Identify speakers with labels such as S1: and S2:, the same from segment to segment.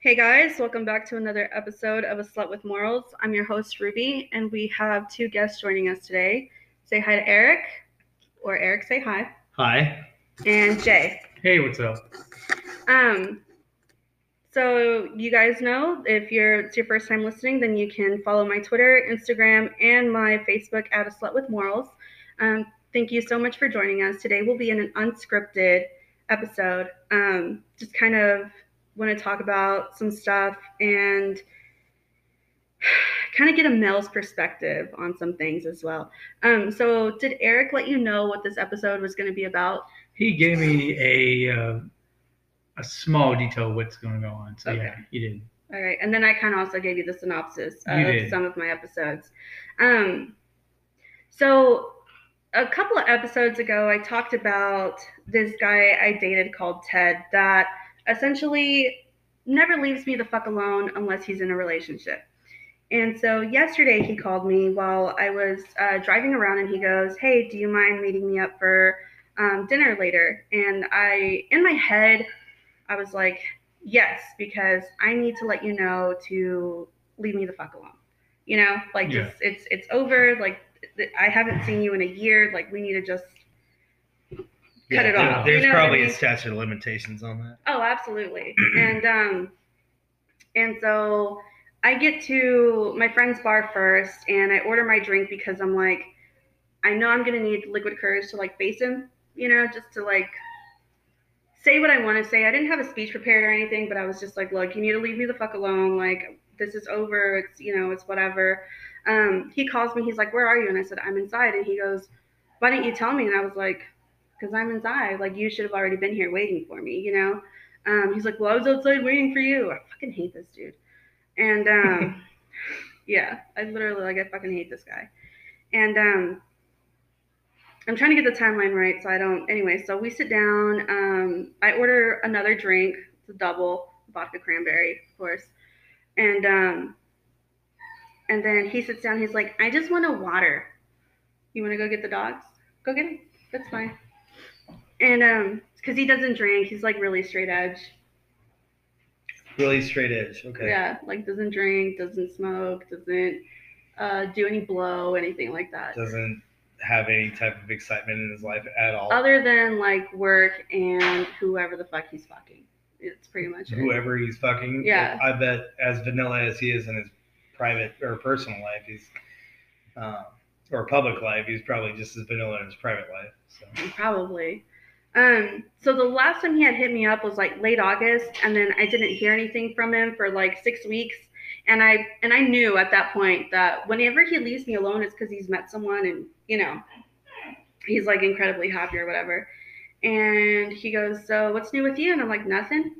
S1: Hey guys, welcome back to another episode of A Slut with Morals. I'm your host, Ruby, and we have two guests joining us today. Say hi to Eric, or Eric, say hi,
S2: Hi.
S1: and Jay.
S2: Hey, what's up?
S1: Um, so you guys know if you're it's your first time listening, then you can follow my Twitter, Instagram, and my Facebook at A Slut with Morals. Um, thank you so much for joining us. Today we'll be in an unscripted episode. Um, just kind of want to talk about some stuff and kind of get a male's perspective on some things as well. Um, so did Eric let you know what this episode was going to be about?
S2: He gave me a uh, a small detail of what's going to go on. So
S1: Okay.
S2: yeah, he did.
S1: All right, and then I kind of also gave you the synopsis
S2: You
S1: of
S2: did.
S1: some of my episodes. Um, so a couple of episodes ago, I talked about this guy I dated called Ted that essentially never leaves me the fuck alone unless he's in a relationship. And so yesterday he called me while I was uh, driving around, and he goes, "Hey, do you mind meeting me up for um, dinner later?" And I, in my head, I was like, yes, because I need to let you know to leave me the fuck alone. You know, like
S2: Yeah.
S1: just it's it's over. Like I haven't seen you in a year. Like we need to just cut it off.
S3: There's
S1: you know what I
S3: probably
S1: mean?
S3: a statute of limitations on that.
S1: Oh, absolutely. and um and so I get to my friend's bar first and I order my drink because I'm like I know I'm going to need liquid courage to like face him, you know, just to like say what I want to say. I didn't have a speech prepared or anything, but I was just like, look, you need to leave me the fuck alone. Like this is over. It's, you know, it's whatever. Um he calls me. He's like, "Where are you?" And I said, "I'm inside." And he goes, "Why didn't you tell me?" And I was like, because I'm inside. Like you should have already been here waiting for me, you know. Um, he's like, well, I was outside waiting for you. I fucking hate this dude. And um, yeah, I literally like I fucking hate this guy. And um, I'm trying to get the timeline right so I don't. Anyway, so we sit down. Um, I order another drink. It's a double vodka cranberry, of course. And um, and then he sits down. He's like, I just want a water. You want to go get the dogs? Go get them. That's fine. And um, because he doesn't drink, he's like really straight edge.
S3: Really straight edge. Okay.
S1: Yeah, like doesn't drink, doesn't smoke, doesn't uh, do any blow, anything like that.
S3: Doesn't have any type of excitement in his life at all.
S1: Other than like work and whoever the fuck he's fucking. It's pretty much it.
S3: Whoever he's fucking.
S1: Yeah.
S3: I bet as vanilla as he is in his private or personal life, he's um, or public life, he's probably just as vanilla in his private life. So
S1: Probably. Um, so the last time he had hit me up was like late August, and then I didn't hear anything from him for like six weeks. And I and I knew at that point that whenever he leaves me alone, it's because he's met someone and you know he's like incredibly happy or whatever. And he goes, "So what's new with you?" And I'm like, "Nothing."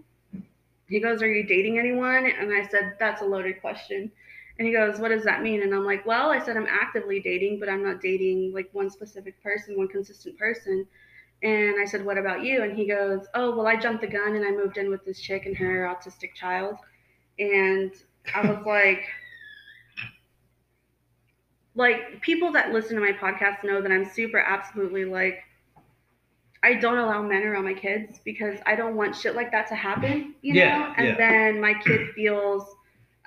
S1: He goes, "Are you dating anyone?" And I said, "That's a loaded question." And he goes, "What does that mean?" And I'm like, "Well, I said I'm actively dating, but I'm not dating like one specific person, one consistent person." And I said, What about you? And he goes, Oh, well, I jumped the gun and I moved in with this chick and her autistic child. And I was like, like people that listen to my podcast know that I'm super absolutely like I don't allow men around my kids because I don't want shit like that to happen, you know? And
S3: yeah.
S1: then my kid feels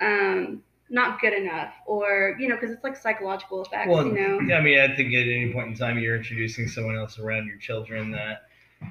S1: um not good enough or you know because it's like psychological effects
S3: well,
S1: you know
S3: yeah, I mean, I think at any point in time you're introducing someone else around your children that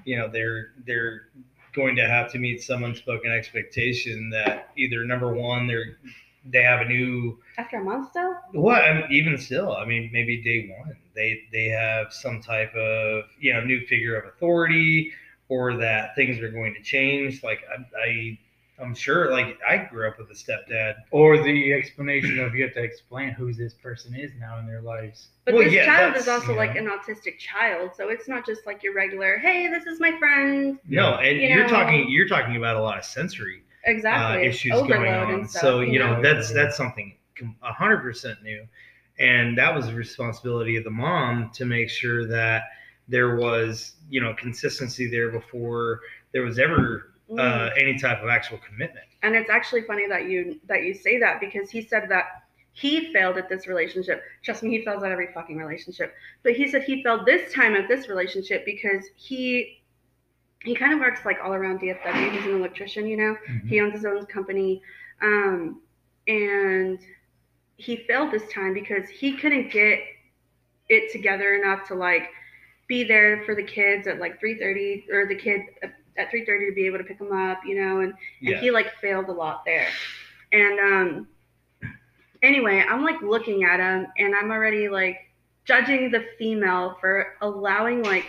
S3: you know they're they're going to have to meet some unspoken expectation that either number one they're they have a new
S1: after a month though
S3: Well, I mean, even still, I mean, maybe day one, they they have some type of you know new figure of authority, or that things are going to change. Like I, I I'm sure, like I grew up with a stepdad.
S2: Or the explanation of you have to explain who this person is now in their lives.
S1: But
S3: Well,
S1: this
S3: yeah,
S1: child is also
S2: you
S1: like an autistic child, so it's not just like your regular, hey, this is my friend.
S3: No, and
S1: You
S3: you are
S1: know-
S3: talking you're talking about a lot of sensory uh,
S1: Exactly.
S3: issues
S1: Overload
S3: going on.
S1: and stuff,
S3: so you know
S2: know?
S3: that's that's something a hundred percent new, and that was the responsibility of the mom to make sure that there was you know consistency there before there was ever. Uh, any type of actual commitment.
S1: and it's actually funny that you that you say that because he said that he failed at this relationship. Trust me, he fails at every fucking relationship. But he said he failed this time at this relationship because he he kind of works like all around DFW. He's an electrician, you know.
S2: Mhm.
S1: He owns his own company, um, and he failed this time because he couldn't get it together enough to like be there for the kids at like 3:30 or the kid at 3:30 to be able to pick him up, you know, and, and
S3: Yeah.
S1: he like failed a lot there. And um, anyway, I'm like looking at him and I'm already like judging the female for allowing like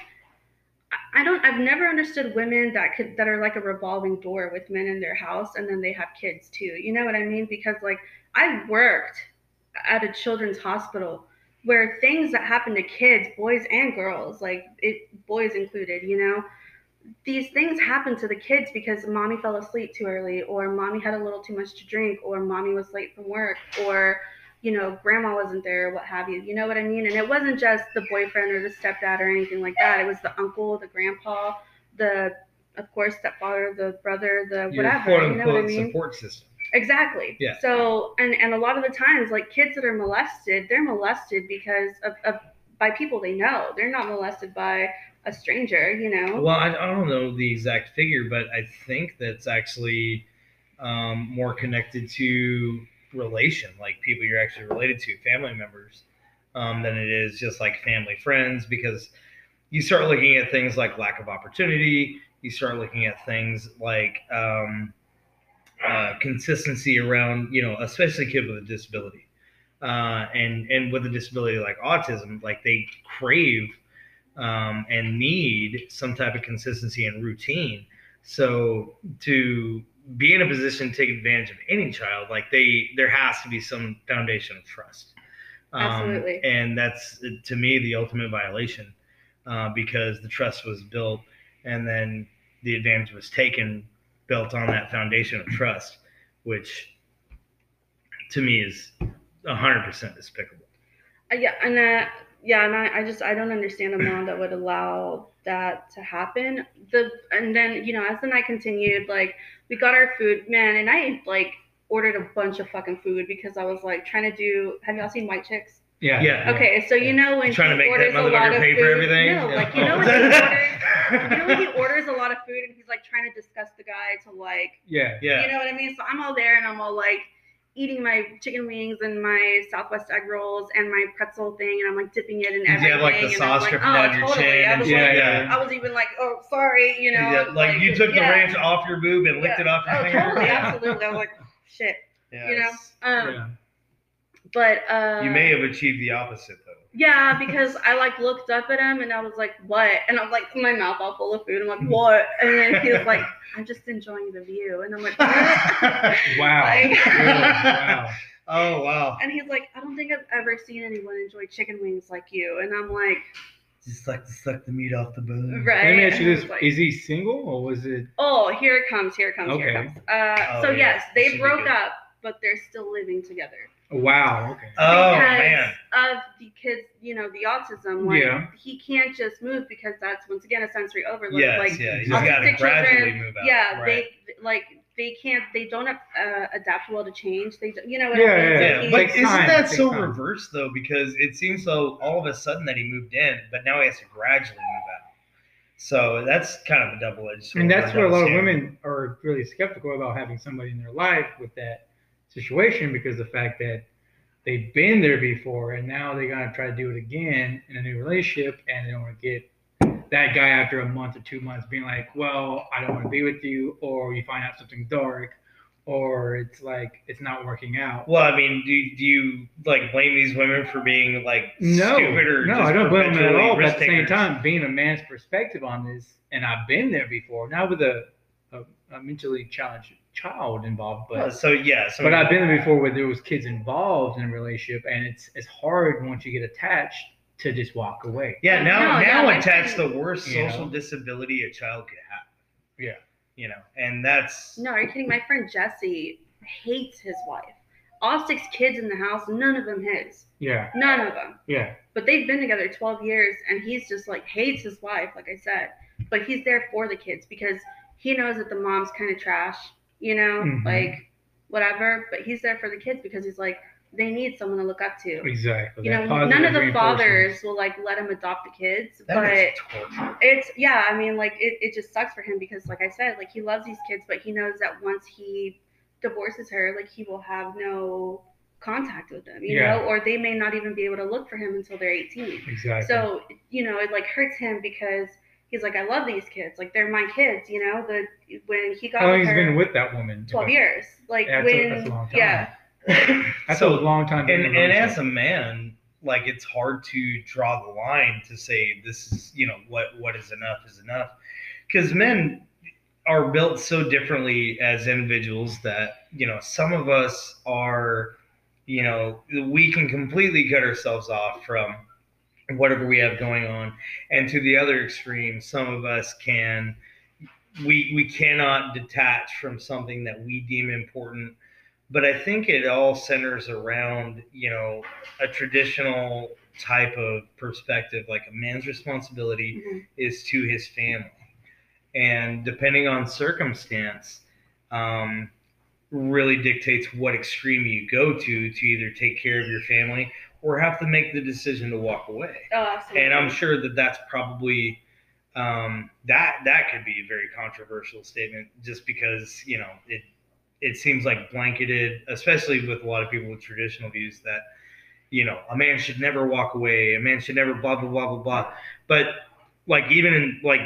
S1: I- I don't I've never understood women that could that are like a revolving door with men in their house and then they have kids too. You know what I mean? Because like I worked at a children's hospital where things that happen to kids, boys and girls, like it boys included, you know, these things happen to the kids because mommy fell asleep too early or mommy had a little too much to drink or mommy was late from work or you know grandma wasn't there what have you you know what i mean and it wasn't just the boyfriend or the stepdad or anything like that it was the uncle the grandpa the of course stepfather the brother the
S3: Your
S1: whatever
S3: quote
S1: you know what i
S3: unquote
S1: mean
S3: support system.
S1: Exactly.
S3: Yeah.
S1: So, and and a lot of the times, like kids that are molested, they're molested because of, of by people they know. They're not molested by a stranger, you know.
S3: Well, I, I don't know the exact figure, but I think that's actually um, more connected to relation, like people you're actually related to, family members, um, than it is just like family friends. Because you start looking at things like lack of opportunity. You start looking at things like um, uh, consistency around, you know, especially kids with a disability. Uh, and and with a disability like autism, like they crave um, and need some type of consistency and routine. So to be in a position to take advantage of any child, like they, there has to be some foundation of trust. Um,
S1: Absolutely.
S3: And that's to me the ultimate violation uh, because the trust was built and then the advantage was taken built on that foundation of trust, which to me is 100% despicable.
S1: Uh, yeah, and uh, yeah, and I, I just I don't understand a mom that would allow that to happen. The and then you know as the night continued, like we got our food, man, and I like ordered a bunch of fucking food because I was like trying to do. Have y'all seen White Chicks?
S2: Yeah.
S3: Yeah.
S1: Okay, so you know when
S3: trying to
S1: he
S3: make that
S1: orders a lot
S3: motherfucker
S1: of
S3: pay
S1: food.
S3: for everything?
S1: No,
S3: Yeah.
S1: like you know when he orders, you know when he orders a lot of food and he's like trying to discuss the guy to like
S2: Yeah.
S3: Yeah.
S1: you know what I mean? So I'm all there and I'm all like eating my chicken wings and my Southwest egg rolls and my pretzel thing and I'm like dipping it in
S3: Did
S1: everything.
S3: you have like the
S1: and
S3: sauce
S1: I'm like,
S3: dripping
S1: oh,
S3: down your
S1: totally.
S3: chin?
S1: I was?
S2: Yeah,
S1: like,
S2: yeah.
S1: I was even like, oh, sorry, you know.
S3: Yeah, like, you took the
S1: yeah.
S3: ranch off your boob and licked
S1: Yeah.
S3: it off your
S1: Oh,
S3: finger.
S1: totally, absolutely. I was like, shit,
S3: Yeah,
S1: you know. Um,
S2: Yeah.
S1: but uh,
S3: you may have achieved the opposite though.
S1: Yeah, because I like looked up at him and I was like, "What?" And I'm like, my mouth all full of food. I'm like, "What?" And then he was like, "I'm just enjoying the view." And I'm like,
S2: Wow.
S1: Like-
S2: Wow.
S3: Oh wow!
S1: and he's like, "I don't think I've ever seen anyone enjoy chicken wings like you." And I'm like,
S3: Just like to suck the meat off the bone.
S1: "Right."
S2: Let me ask you this:
S1: like,
S2: Is he single or was it?
S1: Oh, here it comes! Here it comes! Here it
S2: Okay.
S1: comes! Uh,
S3: Oh,
S1: so
S3: yeah.
S1: yes, they
S3: should
S1: broke up, but they're still living together.
S2: Wow. Okay.
S3: Oh
S1: because
S3: man!
S1: of the kids, you know, the autism. Like
S2: Yeah.
S1: he can't just move because that's once again a sensory overload.
S3: Yes,
S1: like
S3: yeah. You
S2: autistic
S3: just got to
S1: children,
S3: gradually move out.
S1: yeah
S3: right.
S1: they like they can't they don't uh, adapt well to change they you know what
S2: Yeah,
S1: I mean?
S2: yeah,
S1: So
S3: Yeah,
S1: he-
S3: but isn't
S2: time,
S3: that so
S2: time.
S3: reverse though? Because it seems so all of a sudden that he moved in, but now he has to gradually move out. So that's kind of a double edged sword.
S2: And that's where a lot of women are really skeptical about having somebody in their life with that situation because the fact that they've been there before and now they're gonna try to do it again in a new relationship and they don't want to get that guy after a month or two months being like, well, I don't want to be with you, or you find out something dark, or it's like it's not working out.
S3: Well, I mean, do, do you like blame these women for being like
S2: No,
S3: stupid or
S2: no,
S3: just
S2: I don't blame them at all. But at the same time, being a man's perspective on this, and I've been there before, not with a, a, a mentally challenged child involved, but
S3: Well, so yeah, so
S2: but I've been there before where there was kids involved in a relationship, and it's it's hard once you get attached to just walk away.
S3: yeah now
S1: No,
S3: now
S1: no, I
S3: attach the worst social
S2: know?
S3: disability a child could have.
S2: Yeah.
S3: You know, and that's
S1: no are you kidding my friend Jesse hates his wife all six kids in the house none of them his
S2: Yeah,
S1: none of them
S2: yeah,
S1: but they've been together 12 years and he's just like hates his wife like I said but he's there for the kids because he knows that the mom's kind of trash you know
S2: Mhm.
S1: like whatever but he's there for the kids because he's like they need someone to look up to.
S2: Exactly.
S1: You
S2: that
S1: know, none of the fathers will like let him adopt the kids,
S3: That
S1: but it's yeah i mean like it, it just sucks for him because like i said like he loves these kids but he knows that once he divorces her like he will have no contact with them you
S2: Yeah.
S1: know or they may not even be able to look for him until they're 18
S2: Exactly.
S1: so you know it like hurts him because he's like i love these kids like they're my kids you know the when he got
S2: How long
S1: with
S2: he's
S1: her
S2: been with that woman?
S1: 12 years like
S2: Yeah, that's a-
S1: when
S2: that's a long time.
S1: yeah
S2: That's
S3: so,
S2: a long time. to
S3: and
S2: in
S3: and as a man like it's hard to draw the line to say this is you know what what is enough is enough because men are built so differently as individuals that you know some of us are you know we can completely cut ourselves off from whatever we have going on and to the other extreme some of us can we we cannot detach from something that we deem important but I think it all centers around, you know, a traditional type of perspective. Like a man's responsibility
S1: Mhm.
S3: is to his family, and depending on circumstance, um, really dictates what extreme you go to to either take care of your family or have to make the decision to walk away
S1: oh absolutely
S3: and I'm sure that that's probably um, that that could be a very controversial statement, just because you know it it seems like blanketed, especially with a lot of people with traditional views that you know a man should never walk away, a man should never blah blah blah blah blah. But like even in like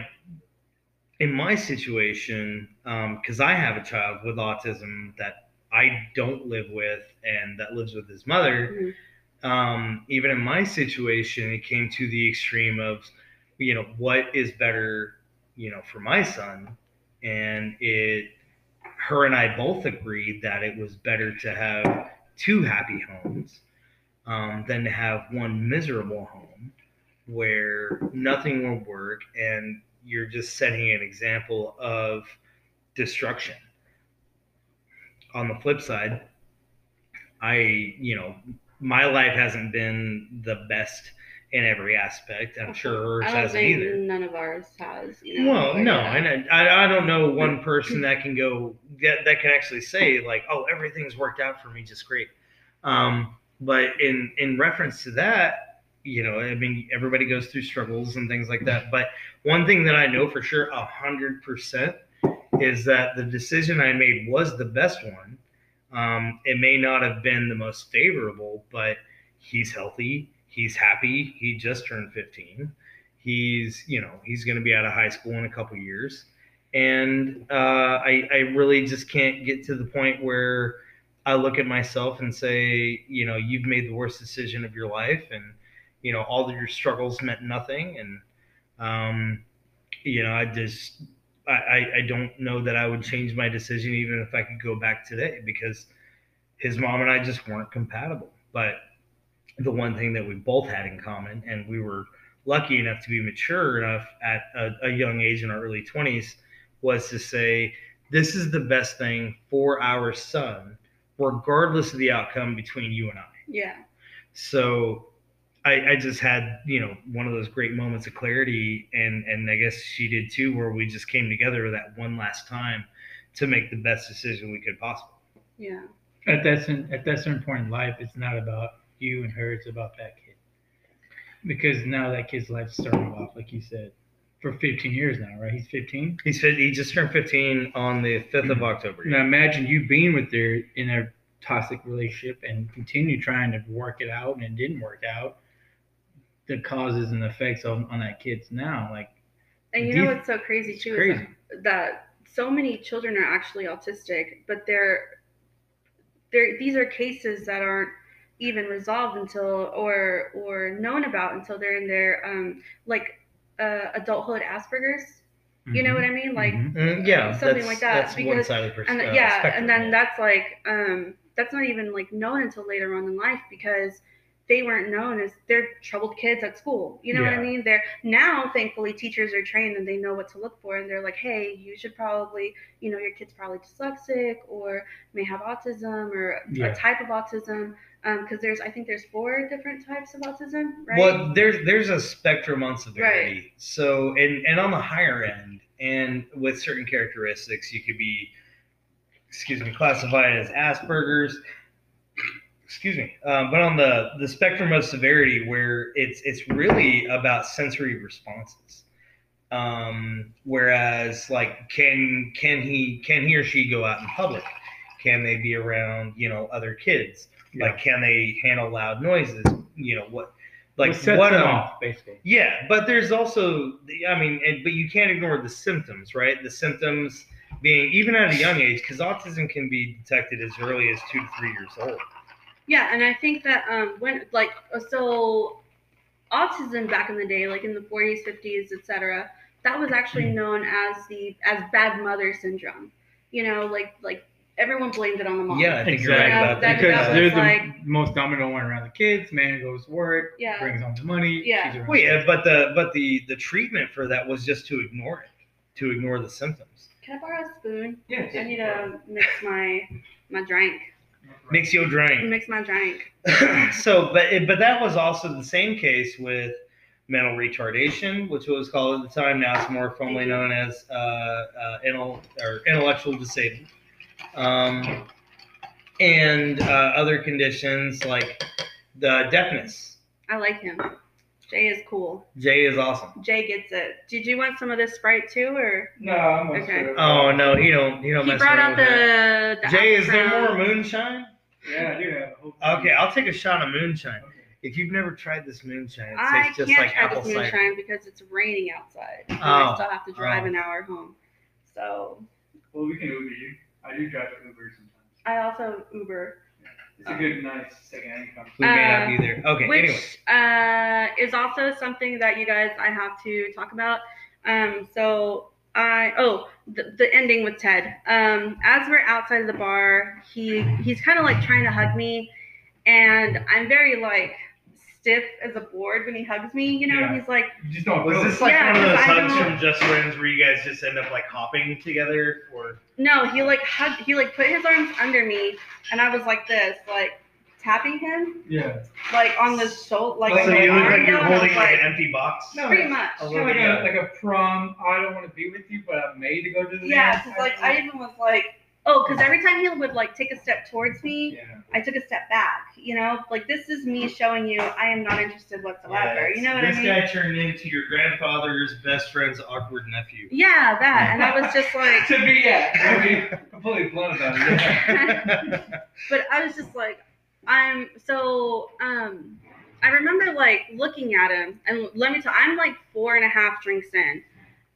S3: in my situation, because I have a child with autism that I don't live with and that lives with his mother
S1: Mhm.
S3: Um, even in my situation, it came to the extreme of, you know, what is better, you know, for my son, and it, her and I both agreed that it was better to have two happy homes um, than to have one miserable home where nothing will work and you're just setting an example of destruction. On the flip side, I, you know, my life hasn't been the best in every aspect. I'm sure hers hasn't either.
S1: none of ours has. You know,
S3: Well, no, and I, I- I don't know one person that can go that, that can actually say like, oh, everything's worked out for me just great. Um, but in in reference to that, you know, I mean, everybody goes through struggles and things like that. But one thing that I know for sure, a hundred percent, is that the decision I made was the best one. Um, it may not have been the most favorable, but he's healthy, he's happy, he just turned 15 he's you know he's going to be out of high school in a couple years. And uh, I, I really just can't get to the point where i look at myself and say you know you've made the worst decision of your life and you know all of your struggles meant nothing. And um, you know i just I, I, don't know that i would change my decision even if i could go back today because his mom and i just weren't compatible but the one thing that we both had in common and we were lucky enough to be mature enough at a, a young age in our early 20s was to say this is the best thing for our son regardless of the outcome between you and i
S1: Yeah.
S3: so I, I just had you know one of those great moments of clarity and and i guess she did too where we just came together that one last time to make the best decision we could possibly
S1: Yeah.
S2: At that certain, at that certain point in life, it's not about you and her; it's about that kid. Because now that kid's life's starting off, like you said, for 15 years now, right? He's 15.
S3: he said he just turned 15 on the 5th of mm-hmm. october
S2: Now imagine you being with her in a toxic relationship and continue trying to work it out, and it didn't work out. The causes and effects on, on that kid's now, like
S1: And you know
S2: you-
S1: what's so crazy too
S2: crazy.
S1: that, that so many children are actually autistic, but they're they're these are cases that aren't even resolved until or or known about until they're in their um like uh, adulthood Asperger's. You know what I mean? Like
S2: Mhm.
S3: Mm, yeah
S1: Something
S3: that's,
S1: like that,
S3: that's one
S1: because-
S3: side of the pers-
S1: and
S3: uh,
S1: yeah,
S3: spectrum,
S1: and then that's like um that's not even like known until later on in life because they weren't known as they're troubled kids at school. You know what I mean? They're now thankfully teachers are trained and they know what to look for and they're like, hey, you should probably, you know, your kid's probably dyslexic or may have autism or
S2: Yeah.
S1: a type of autism. Um, because there's, I think there's four different types of autism, right?
S3: Well, there's there's a spectrum on severity. So and and on the higher end, and with certain characteristics, you could be, excuse me, classified as Asperger's, excuse me um, but on the the spectrum of severity where it's it's really about sensory responses um, whereas like can can he can he or she go out in public can they be around you know other kids like can they handle loud noises you know what like
S2: what
S3: what
S2: them
S3: um,
S2: off basically.
S3: yeah, but there's also, the- I mean, and, but you can't ignore the symptoms, right? The symptoms being even at a young age, because autism can be detected as early as two to three years old.
S1: Yeah, and I think that um when like uh, so autism back in the day, like in the 40s, 50s, etc., that was actually known as the as bad mother syndrome. You know, like like everyone blamed it on the mom.
S3: Yeah, I think you're
S2: Exactly.
S3: right about
S1: That-
S3: that.
S2: because
S1: that
S2: they're
S1: was
S2: the
S1: like-
S2: most dominant one around the kids. Man goes to work,
S1: Yeah.
S2: brings home the money.
S1: Yeah.
S2: she's around
S3: Well, yeah, but the but the the treatment for that was just to ignore it, to ignore the symptoms.
S1: Can I borrow a spoon?
S2: Yeah,
S1: I need to mix my my drink.
S3: Makes your drink.
S1: Mix my drink.
S3: so, but it, but that was also the same case with mental retardation, which was called at the time. Now it's more formally known as uh, uh, intel, or intellectual disabled, um, and uh, other conditions like the deafness.
S1: I like him. Jay is cool.
S3: Jay is awesome.
S1: Jay gets it. Did you want some of this Sprite too, or
S2: No, I'm
S1: Okay.
S2: sure.
S3: Oh no, he don't he don't
S1: he
S3: mess
S1: brought out
S3: with
S1: the, the
S3: Jay, is there more moonshine?
S2: Yeah, I do have.
S3: Okay, I'll take a shot of moonshine.
S2: Okay.
S3: If you've never tried this moonshine, it
S1: I
S3: tastes just
S1: can't
S3: like
S1: try
S3: apple
S1: this
S3: cider.
S1: moonshine because it's raining outside. And
S3: Oh.
S1: I still have to drive
S3: Oh.
S1: an hour home. So
S2: Well, we can Uber you. I do drive an Uber sometimes.
S1: I also Uber,
S2: It's a good, nice second income.
S3: We may
S1: Uh,
S3: not be there. Okay,
S1: which
S3: anyway.
S1: uh, is also something that you guys I have to talk about. Um, so I oh the, the ending with Ted. Um, as we're outside of the bar, he he's kind of like trying to hug me, and I'm very like stiff as a board when he hugs me. You know,
S2: Yeah.
S1: he's like
S2: You just don't
S3: Was
S2: feel
S3: this
S2: it.
S3: like
S1: Yeah,
S3: one of those
S1: 'cause I
S3: hugs
S1: don't-
S3: from Just Friends where you guys just end up like hopping together, or
S1: no, he like hugged he like put his arms under me, and I was like this like tapping him
S2: Yeah.
S1: like on the shoulder like
S2: Like,
S1: on
S3: so you look
S1: arm,
S3: like
S1: you
S3: you're
S1: know, and I
S3: holding
S1: was
S3: like an empty box?
S2: No,
S1: pretty much.
S3: A
S2: It's
S3: little
S2: kind of like,
S3: bit,
S2: a, like a prom. I don't want to be with you, but I'm made to go to the
S1: Yeah,
S2: dance
S1: because like I even was like, oh, because every time he would like take a step towards me,
S2: Yeah.
S1: I took a step back. You know, like this is me showing you I am not interested whatsoever. you know what
S3: this
S1: I mean?
S3: guy turned into your grandfather's best friend's awkward nephew.
S1: Yeah, that, and I was just like,
S2: to be yeah, to be completely blunt about it. Yeah.
S1: but I was just like, I'm so um. I remember like looking at him, and let me tell, I'm like four and a half drinks in,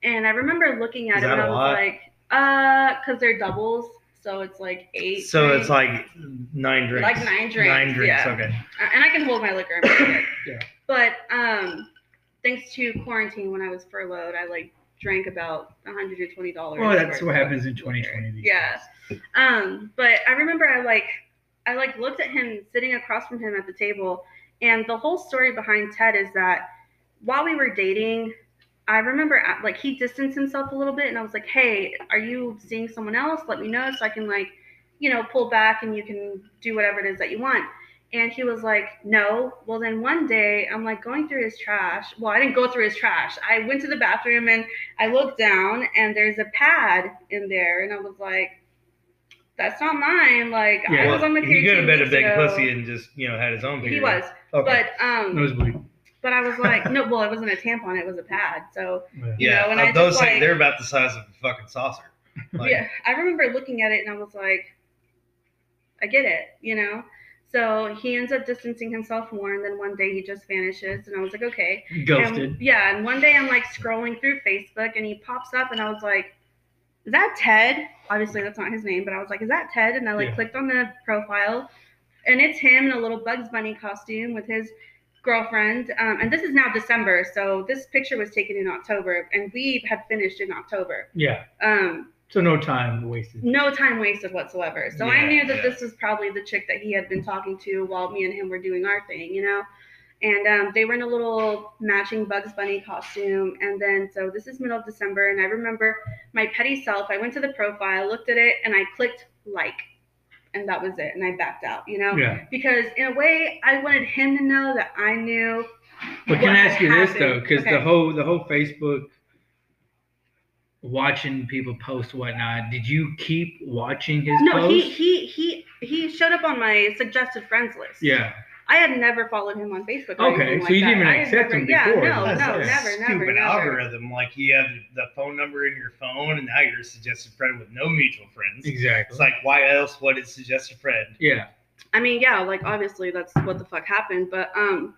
S1: and I remember looking at
S3: Is
S1: him, and I was
S3: lot?
S1: like, uh, because they're doubles, so it's like eight.
S3: so
S1: drinks.
S3: it's like nine drinks.
S1: Like nine drinks,
S3: Nine drinks.
S1: yeah.
S3: Okay.
S1: Uh, and I can hold my liquor. I'm pretty good.
S2: Yeah.
S1: But um, thanks to quarantine, when I was furloughed, I like drank about 120 dollars.
S2: Well, that's what happens in 2020.
S1: Yeah.
S2: days.
S1: Um, but I remember I like I like looked at him sitting across from him at the table, and the whole story behind Ted is that while we were dating, I remember uh, like he distanced himself a little bit, and I was like, "Hey, are you seeing someone else? Let me know so I can like, you know, pull back and you can do whatever it is that you want." And he was like, "No." Well, then one day I'm like going through his trash. Well, I didn't go through his trash. I went to the bathroom and I looked down, and there's a pad in there, and I was like that's not mine. Like I
S2: Yeah.
S1: was on the
S3: he could have been a big pussy and just you know had his own.
S1: He was,
S3: Okay.
S1: but um,
S2: Nosebleed.
S1: But I was like, no, well, it wasn't a tampon; it was a pad. So
S2: Yeah.
S1: you know, and
S3: uh,
S1: I
S3: those
S1: just,
S3: things
S1: like-
S3: they're about the size of a fucking saucer. Like,
S1: yeah, I remember looking at it and I was like, I get it, you know. So he ends up distancing himself more, and then one day he just vanishes, and I was like, okay.
S2: Ghosted.
S1: And, yeah, and one day I'm like scrolling through Facebook, and he pops up, and I was like, "Is that Ted?" Obviously, that's not his name, but I was like, "Is that Ted?" And I like
S2: Yeah.
S1: clicked on the profile, and it's him in a little Bugs Bunny costume with his girlfriend. Um, and this is now December, so this picture was taken in October, and we had finished in October.
S2: Yeah.
S1: Um,
S2: So no time wasted.
S1: no time wasted whatsoever. So I knew that
S3: yeah.
S1: this was probably the chick that he had been talking to while me and him were doing our thing, you know. And um, they were in a little matching Bugs Bunny costume. And then, so this is middle of December, and I remember my petty self. I went to the profile, looked at it, and I clicked like, and that was it. And I backed out, you know,
S2: Yeah.
S1: because in a way, I wanted him to know that I knew.
S2: But can I ask you this though? Because
S1: Okay.
S2: the whole the whole Facebook watching people post whatnot. Did you keep watching his
S1: No,
S2: posts?
S1: he he he he showed up on my suggested friends list.
S2: Yeah.
S1: I had never followed him on Facebook. Or
S2: Okay, so
S1: like
S2: you didn't even
S1: I
S2: accept
S1: never-
S2: him
S1: yeah. No,
S3: That's
S1: no,
S3: a
S1: never,
S3: stupid
S1: never, never.
S3: algorithm. Like you have the phone number in your phone, and now you're a suggested friend with no mutual friends.
S2: Exactly.
S3: It's like, why else would it suggest a friend?
S2: yeah.
S1: I mean, yeah, like obviously that's what the fuck happened, but um,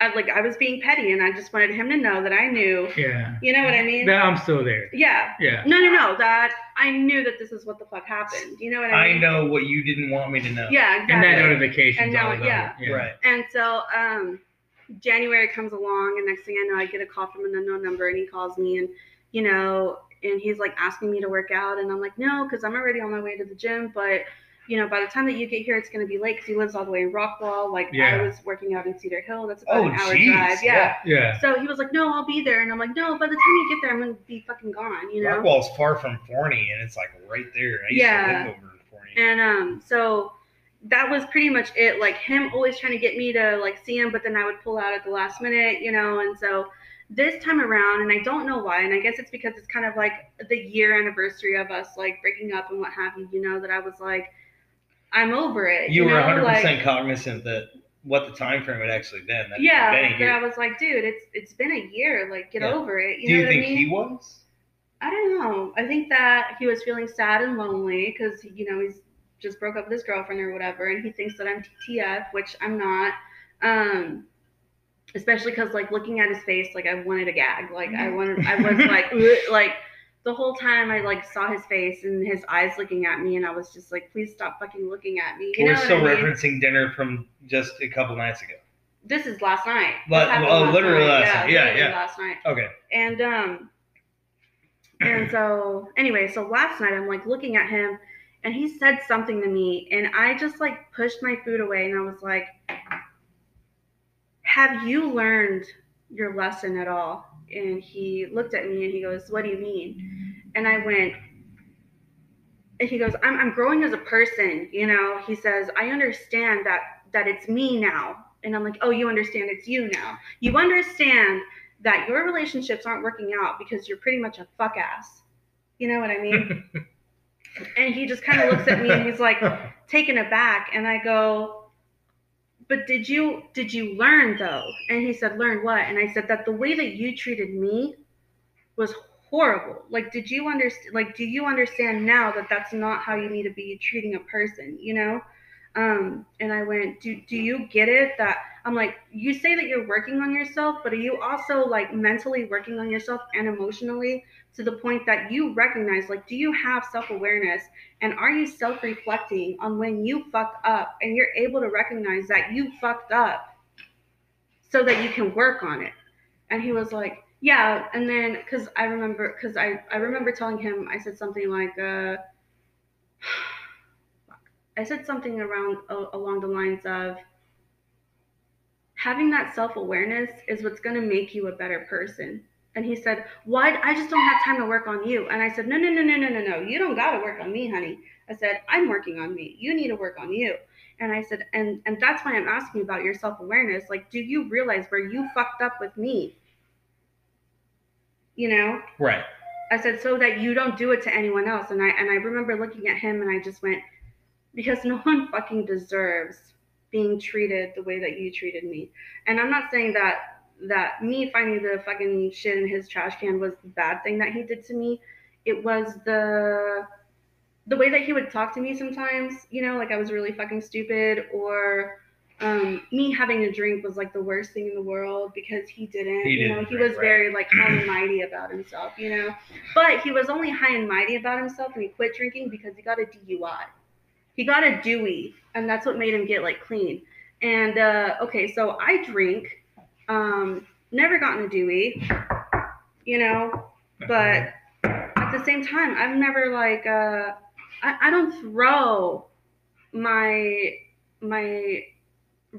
S1: I like I was being petty, and I just wanted him to know that I knew.
S2: Yeah.
S1: You know what I mean?
S2: That I'm still there.
S1: yeah.
S2: Yeah.
S1: No, no, no. That I knew that this is what the fuck happened. You know what I mean?
S3: I know what you didn't want me to know.
S1: Yeah, exactly.
S2: And that notification.
S1: And now- yeah.
S3: Right.
S1: And so um, January comes along, and next thing I know, I get a call from an unknown number, and he calls me, and you know, and he's like asking me to work out, and I'm like, no, because I'm already on my way to the gym, but you know, by the time that you get here, it's gonna be late because he lives all the way in Rockwall. Like
S2: Yeah.
S1: I was working out in Cedar Hill. That's about
S3: Oh,
S1: an hour
S3: jeez,
S1: drive. Yeah.
S2: Yeah.
S1: So he was like, no, I'll be there, and I'm like, no, by the time you get there, I'm gonna be fucking gone. You know.
S3: Rockwall's far from Forney, and it's like right there. I used
S1: Yeah.
S3: to live over in Forney.
S1: And um, so that was pretty much it. Like him always trying to get me to like see him, but then I would pull out at the last minute, you know. And so this time around, and I don't know why, and I guess it's because it's kind of like the year anniversary of us like breaking up and what have you, you know, that I was like, I'm over it.
S3: you were
S1: know?
S3: 100
S1: like,
S3: percent cognizant that what the time frame had actually been. That
S1: Yeah,
S3: been a.
S1: I was like, dude, it's it's been a year. Like, get
S3: Yeah.
S1: over it. You
S3: Do
S1: know
S3: you think
S1: I mean?
S3: he was?
S1: I don't know. I think that he was feeling sad and lonely because you know he's just broke up with his girlfriend or whatever, and he thinks that I'm TF, which I'm not. Um, especially because like looking at his face, like I wanted a gag. Like I wanted, I was like, like the whole time I like saw his face and his eyes looking at me, and I was just like, please stop fucking looking at me. You
S3: We're
S1: know
S3: still
S1: I mean?
S3: referencing dinner from just a couple nights ago.
S1: This is last night.
S3: But-
S1: happened
S3: oh, literally last night. Yeah,
S1: literally
S3: yeah.
S1: Last night.
S3: Okay.
S1: And um and so anyway, so last night I'm like looking at him and he said something to me and I just like pushed my food away and I was like have you learned your lesson at all? And he looked at me and he goes, What do you mean? And I went, and he goes, I'm, I'm growing as a person, you know. He says, I understand that that it's me now. And I'm like, Oh, you understand it's you now. You understand that your relationships aren't working out because you're pretty much a fuck ass. You know what I mean? and he just kind of looks at me and he's like taken aback and I go, but did you did you learn though? And he said, learn what? And I said that the way that you treated me was horrible. Like, did you understand? Like, do you understand now that that's not how you need to be treating a person? You know? Um, and I went, do do you get it? That I'm like, you say that you're working on yourself, but are you also like mentally working on yourself and emotionally to the point that you recognize, like, do you have self awareness and are you self reflecting on when you fuck up and you're able to recognize that you fucked up so that you can work on it? And he was like, yeah. And then, because I remember, because I, I remember telling him, I said something like, uh, I said something around uh, along the lines of having that self awareness is what's going to make you a better person. And he said, Why? I just don't have time to work on you. And I said, No, no, no, no, no, no, no. You don't got to work on me, honey. I said, I'm working on me. You need to work on you. And I said, and and that's why I'm asking about your self awareness. Like, do you realize where you fucked up with me? You know,
S3: Right.
S1: I said so that you don't do it to anyone else. And I and I remember looking at him and I just went, because no one fucking deserves being treated the way that you treated me. And I'm not saying that that me finding the fucking shit in his trash can was the bad thing that he did to me. It was the the way that he would talk to me sometimes, you know, like I was really fucking stupid or um, me having a drink was like the worst thing in the world because he didn't.
S3: He
S1: you know,
S3: didn't
S1: he was
S3: right.
S1: very like high and mighty about himself, you know. But he was only high and mighty about himself and he quit drinking because he got a DUI. He got a Dewey, and that's what made him get like clean. And uh, okay, so I drink, um, never gotten a Dewey, you know, but at the same time, I've never like uh, I, I don't throw my my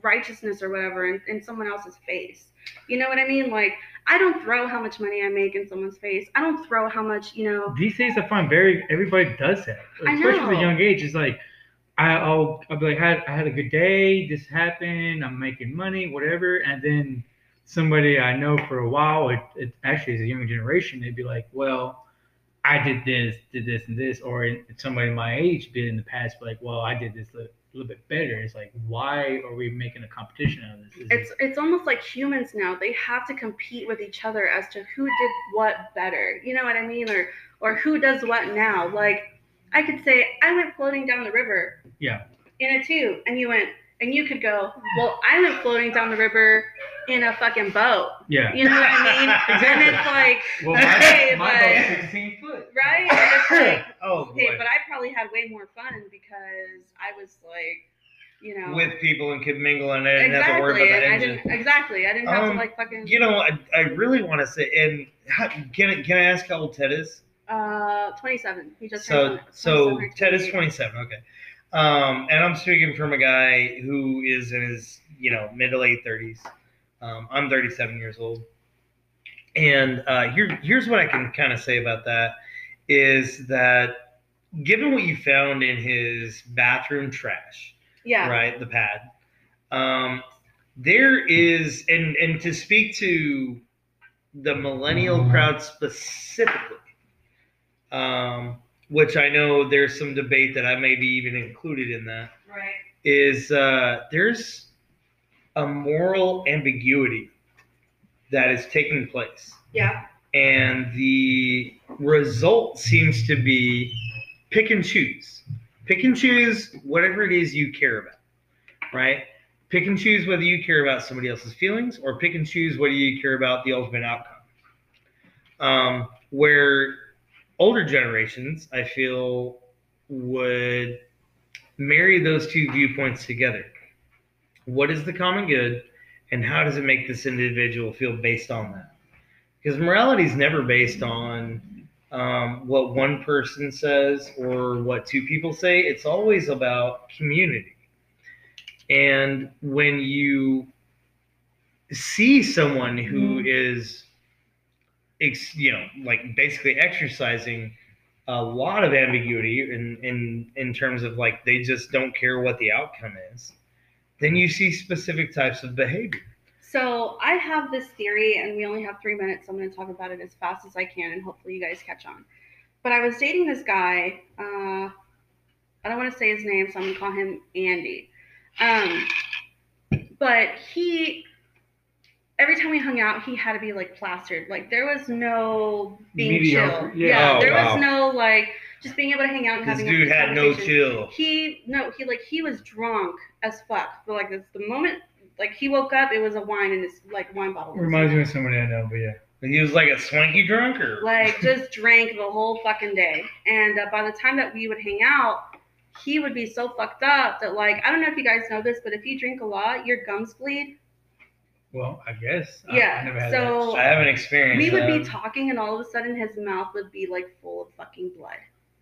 S1: righteousness or whatever in, in someone else's face. You know what I mean? Like I don't throw how much money I make in someone's face. I don't throw how much, you know.
S2: These days, I find very everybody does that, especially at a young age. It's like I, I'll I'll be like, I had, I had a good day. This happened. I'm making money, whatever. And then somebody I know for a while, it, it actually is a younger generation. They'd be like, well, I did this, did this, and this, or somebody my age did in the past, like, well, I did this a little bit better. It's like, why are we making a competition out of this? Is
S1: It's it's almost like humans now. They have to compete with each other as to who did what better. You know what I mean? Or or who does what now. Like I could say I went floating down the river.
S2: Yeah.
S1: In a tube, and you went, and you could go. Well, I went floating down the river in a fucking boat.
S2: yeah.
S1: You know what I mean? And it's like,
S2: Well, my,
S1: Hey,
S2: my
S1: but-
S2: boat's 16 foot.
S1: right? And it's like,
S3: oh boy.
S1: okay, but I probably had way more fun because I was like, you know,
S3: With people and could mingle and I didn't have to worry about the
S1: and I exactly. I didn't have
S3: Um,
S1: to like fucking.
S3: You know, I, I really want to say, and how, can I, can I ask how old Ted is?
S1: Uh, 27. He just
S3: So
S1: turned
S3: so
S1: 27 or
S3: Ted is 27. Okay. Um, and I'm speaking from a guy who is in his you know mid to late 30s. Um, I'm 37 years old, and uh, here here's what I can kind of say about that is that given what you found in his bathroom trash,
S1: Yeah.
S3: right? The pad. Um, there is, and and to speak to the millennial crowd specifically, um, which I know there's some debate that I may be even included in that,
S1: Right.
S3: is uh, there's a moral ambiguity that is taking place
S1: Yeah.
S3: and the result seems to be pick and choose. Pick and choose whatever it is you care about, right? Pick and choose whether you care about somebody else's feelings or pick and choose whether you care about the ultimate outcome. Um, where older generations, I feel, would marry those two viewpoints together. What is the common good, and how does it make this individual feel based on that? because morality is never based on um, what one person says or what two people say. It's always about community. And when you see someone who is, ex, you know, like basically exercising a lot of ambiguity in, in in terms of like they just don't care what the outcome is, then you see specific types of behavior.
S1: So I have this theory, and we only have three minutes. So I'm going to talk about it as fast as I can, and hopefully you guys catch on. But I was dating this guy. Uh, I don't want to say his name, so I'm going to call him Andy. Um, but he, every time we hung out, he had to be like plastered. Like there was no being
S2: Mediocre.
S1: chill.
S2: Yeah.
S3: Oh,
S1: there
S3: wow.
S1: was no like just being able to hang out and
S3: This
S1: having. a
S3: dude had no chill.
S1: he no he like he was drunk as fuck but like this the moment like he woke up it was a wine in his like wine bottle
S2: Reminds me of somebody I know, but yeah.
S3: He was like a swanky drunk, or
S1: like just drank the whole fucking day and uh, by the time that we would hang out he would be so fucked up that like i don't know if you guys know this but if you drink a lot your gums bleed
S2: Well, I guess.
S1: Yeah,
S2: I never had
S1: so-
S3: I haven't experienced.
S1: we would be talking and all of a sudden his mouth would be like full of fucking blood.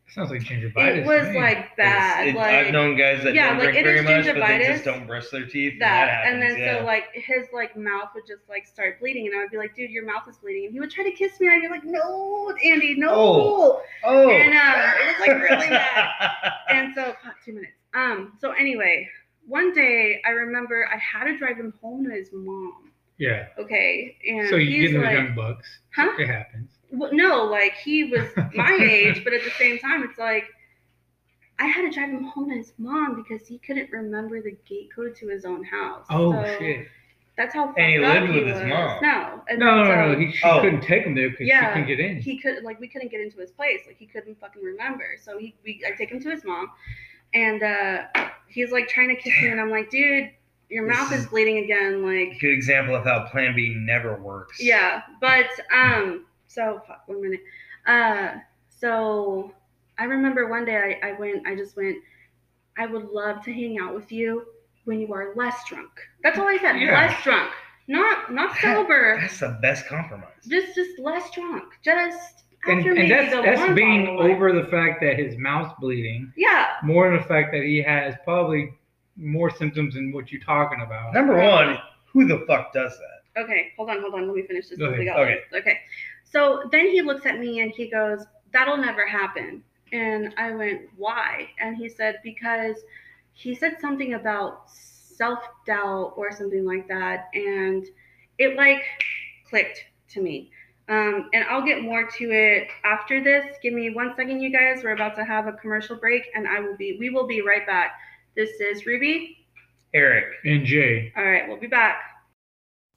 S2: Sounds like gingivitis.
S1: it was like bad
S3: it-
S1: like
S3: I've known guys that
S1: Yeah,
S3: don't
S1: like,
S3: drink
S1: it
S3: very much, but they
S1: gingivitis.
S3: just don't brush their teeth. and
S1: that,
S3: that
S1: and then
S3: yeah.
S1: so like his like mouth would just like start bleeding and i would be like dude your mouth is bleeding and he would try to kiss me and i'd be like no andy no
S3: Oh. oh,
S1: and uh, it was like really bad and so fuck, two minutes um so anyway one day i remember i had to drive him home to his mom
S2: Yeah.
S1: okay and
S2: So you
S1: he's
S2: get those
S1: like
S2: young bucks.
S1: huh
S2: It happens.
S1: well, no like he was my age but at the same time it's like I had to drive him home to his mom because he couldn't remember the gate code to his own house.
S2: Oh
S1: So
S2: shit.
S1: That's how fucked
S3: And he lived
S1: he
S3: with his mom.
S1: No, and
S2: No, no,
S1: so
S2: no. He, she
S3: Oh.
S2: couldn't take him there because
S1: Yeah.
S2: she couldn't get in.
S1: he could like we couldn't get into his place. Like he couldn't fucking remember. So he we I take him to his mom, and uh he's like trying to kiss me, and I'm like, dude, your mouth
S3: is-
S1: bleeding again. Like
S3: Good example of how Plan B never works.
S1: yeah, but um, so fuck one minute. Uh, so I remember one day I, I went, I just went. I would love to hang out with you when you are less drunk. That's all I said.
S2: Yeah.
S1: Less drunk, not not
S3: That-
S1: sober.
S3: That's the best compromise.
S1: Just just less drunk. Just
S2: and, and that's that's being
S1: bottle
S2: over the fact that his mouth's bleeding,
S1: Yeah.
S2: more than the fact that he has probably more symptoms than what you're talking about.
S3: Number one, who the fuck does that?
S1: Okay, hold on, hold on. Let me finish this.
S2: Go ahead.
S1: go.
S3: Okay.
S1: Okay. So then he looks at me and he goes, That'll never happen. And I went, Why? And he said, Because he said something about self doubt or something like that. And it like clicked to me. Um, and I'll get more to it after this. Give me one second, you guys. We're about to have a commercial break, and I will be we will be right back. This is Ruby.
S3: Eric.
S2: And Jay.
S1: All right, we'll be back.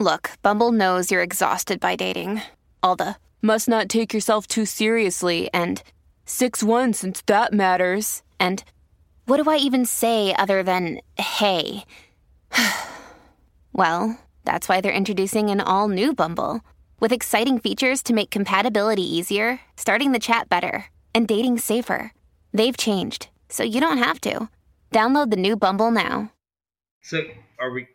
S4: Look, Bumble knows you're exhausted by dating. All the must not take yourself too seriously and 6 1 since that matters. And what do I even say other than hey? well, that's why they're introducing an all new Bumble with exciting features to make compatibility easier, starting the chat better, and dating safer. They've changed, so you don't have to. Download the new Bumble now.
S3: So are we?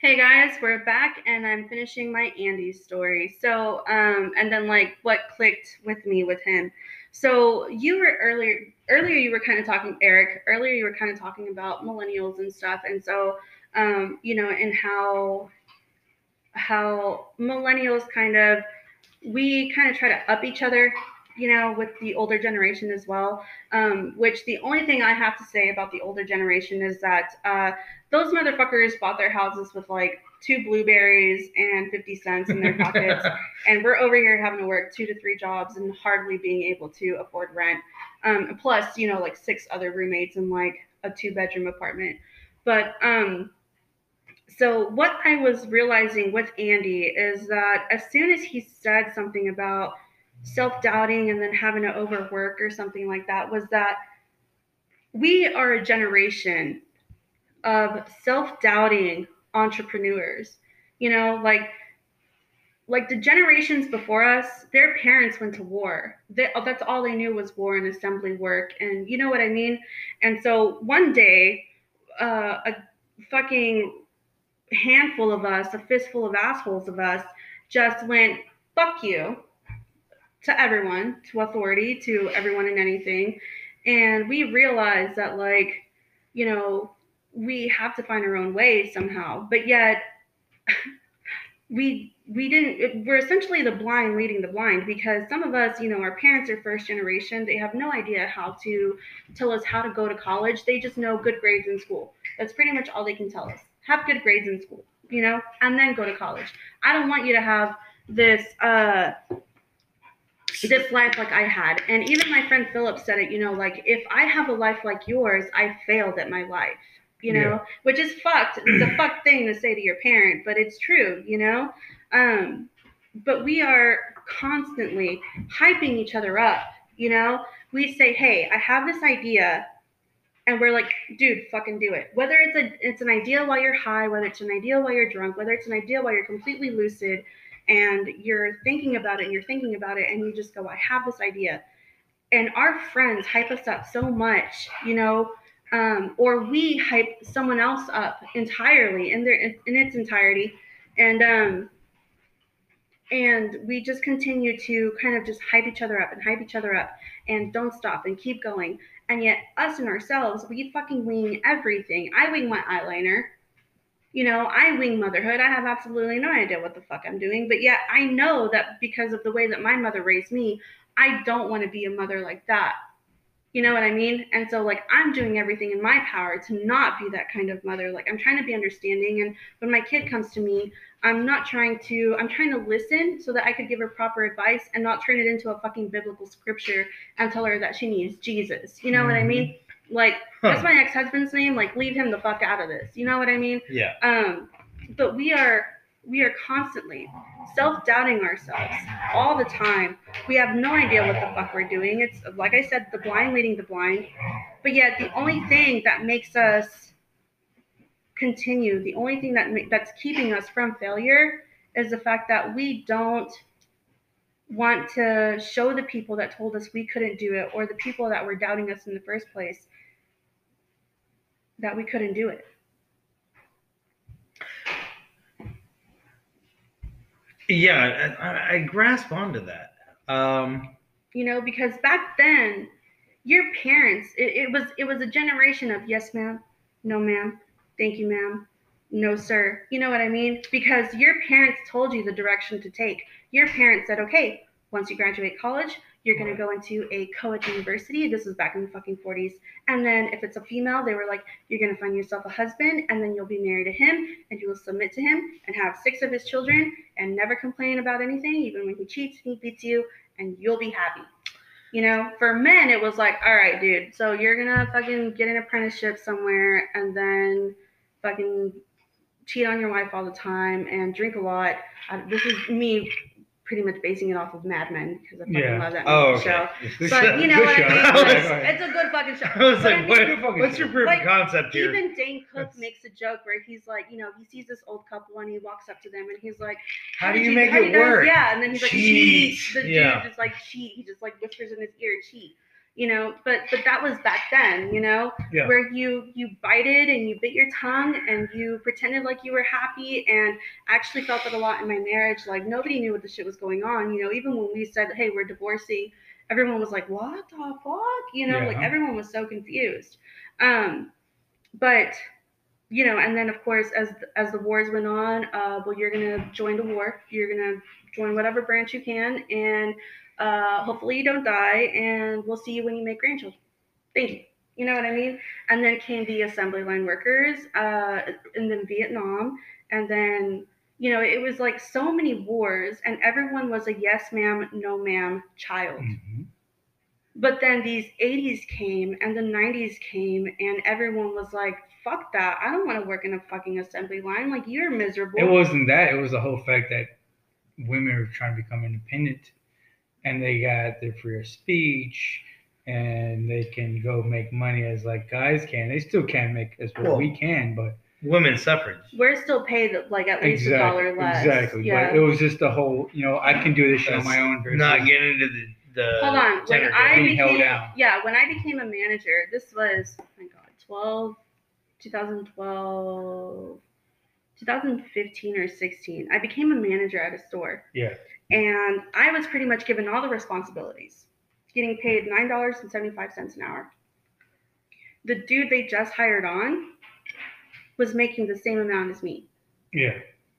S1: Hey guys, we're back, and I'm finishing my Andy story. So, um, and then like what clicked with me with him. So you were earlier earlier you were kind of talking Eric earlier you were kind of talking about millennials and stuff, and so um, you know, and how how millennials kind of we kind of try to up each other you know with the older generation as well. Um, which the only thing i have to say about the older generation is that uh, those motherfuckers bought their houses with like two blueberries and 50 cents in their pockets. And we're over here having to work two to three jobs and hardly being able to afford rent. Um, plus you know like six other roommates in like a two bedroom apartment. But um so what I was realizing with Andy is that as soon as he said something about self-doubting and then having to overwork or something like that was that we are a generation of self-doubting entrepreneurs. You know, like like the generations before us, their parents went to war. They, that's all they knew was war and assembly work, and you know what I mean. And so one day, uh, a fucking handful of us, a fistful of assholes of us, just went, fuck you to everyone, to authority, to everyone and anything. And we realized that, like, you know, we have to find our own way somehow. But yet, we we didn't we're essentially the blind leading the blind because some of us you know our parents are first generation they have no idea how to tell us how to go to college they just know good grades in school that's pretty much all they can tell us have good grades in school, you know, and then go to college. I don't want you to have this uh this life like I had. And even my friend Philip said it, you know, like if I have a life like yours, I failed at my life, you know, yeah. which is fucked. It's a fucked thing to say to your parent, but it's true, you know? Um, but we are constantly hyping each other up, you know? We say, hey, I have this idea and we're like, dude, fucking do it. Whether it's a it's an idea while you're high, whether it's an idea while you're drunk, whether it's an idea while you're completely lucid and you're thinking about it and you're thinking about it and you just go, I have this idea. And our friends hype us up so much, you know, um, or we hype someone else up entirely in their in, its entirety. And um and we just continue to kind of just hype each other up and hype each other up and don't stop and keep going and yet, us and ourselves, we fucking wing everything. I wing my eyeliner. You know, I wing motherhood. I have absolutely no idea what the fuck I'm doing. But yet, I know that because of the way that my mother raised me, I don't want to be a mother like that. You know what I mean? And so, like, I'm doing everything in my power to not be that kind of mother. Like, I'm trying to be understanding. And when my kid comes to me, I'm not trying to, I'm trying to listen so that I could give her proper advice and not turn it into a fucking biblical scripture and tell her that she needs Jesus. You know mm-hmm. what I mean? Mm-hmm. Like, huh. that's my ex husband's name. Like, leave him the fuck out of this. You know what I mean?
S3: Yeah.
S1: Um, but we are, we are constantly self doubting ourselves all the time. We have no idea what the fuck we're doing. It's like I said, the blind leading the blind. But yet, the only thing that makes us continue, the only thing that that's keeping us from failure is the fact that we don't want to show the people that told us we couldn't do it or the people that were doubting us in the first place that we couldn't do it.
S3: Yeah, I, I grasp onto that. Um,
S1: you know, because back then, your parents, it, it was it was a generation of yes, ma'am, no, ma'am, thank you, ma'am, no, sir. You know what I mean? Because your parents told you the direction to take. Your parents said, okay, once you graduate college, you're gonna go into a co-ed university. This was back in the fucking 40s. And then if it's a female, they were like, you're gonna find yourself a husband, and then you'll be married to him, and you will submit to him and have six of his children, and never complain about anything, even when he cheats, and he beats you, and you'll be happy. You know, for men, it was like, all right, dude, so you're gonna fucking get an apprenticeship somewhere, and then fucking cheat on your wife all the time and drink a lot. Uh, this is me pretty much basing it off of Mad Men because I fucking
S2: Yeah.
S1: love that
S3: Oh,
S1: show.
S3: okay.
S2: Good
S1: But you know
S2: Good
S1: what
S2: show.
S1: I mean?
S3: Was-
S1: It's, a good fucking show.
S3: I was
S1: But I mean,
S3: what, what's your proof
S1: Like,
S3: of concept here?
S1: even Dane Cook
S2: That's-
S1: makes a joke where he's like, you know, he sees this old couple and he walks up to them and he's like,
S3: How do
S1: did
S3: you make
S1: how
S3: it
S1: you guys-"
S3: work?
S1: Yeah, and then he's like,
S3: Cheat.
S1: cheat. The
S3: Yeah.
S1: dude just like cheat. He just like whispers in his ear, cheat. You know, but but that was back then, you know,
S2: Yeah.
S1: where you you bited and you bit your tongue and you pretended like you were happy and actually felt that a lot in my marriage. Like nobody knew what the shit was going on. You know, even when we said, hey, we're divorcing, everyone was like, what the fuck? You know, like everyone was so confused. Um, but you know, and then of course, as as the wars went on, uh, well, you're gonna join the war. You're gonna join whatever branch you can, and uh, hopefully you don't die. And we'll see you when you make grandchildren. Thank you. You know what I mean? And then came the assembly line workers, uh, and then Vietnam, and then you know it was like so many wars, and everyone was a yes ma'am, no ma'am child.
S2: Mhm.
S1: But then these 80s came and the 90s came, and everyone was like, fuck that. I don't want to work in a fucking assembly line. Like, you're miserable.
S2: It wasn't that. It was the whole fact that women were trying to become independent, and they got their free of speech, and they can go make money as like guys can. They still can't make as what
S3: Well,
S2: we can, but
S3: Women's suffrage.
S1: We're still paid like at least a dollar less.
S2: exactly.
S1: Yeah.
S2: But it was just the whole, you know, I can do this shit on my own. Versus,
S3: Not getting into the the
S1: Hold on. When I
S2: being held
S1: became, yeah, when I became a manager, this was, oh my God, 12, 2012, 2015 or 16. I became a manager at a store.
S2: yeah,
S1: and I was pretty much given all the responsibilities, getting paid nine dollars and seventy five cents an hour. The dude they just hired on was making the same amount as me,
S2: yeah,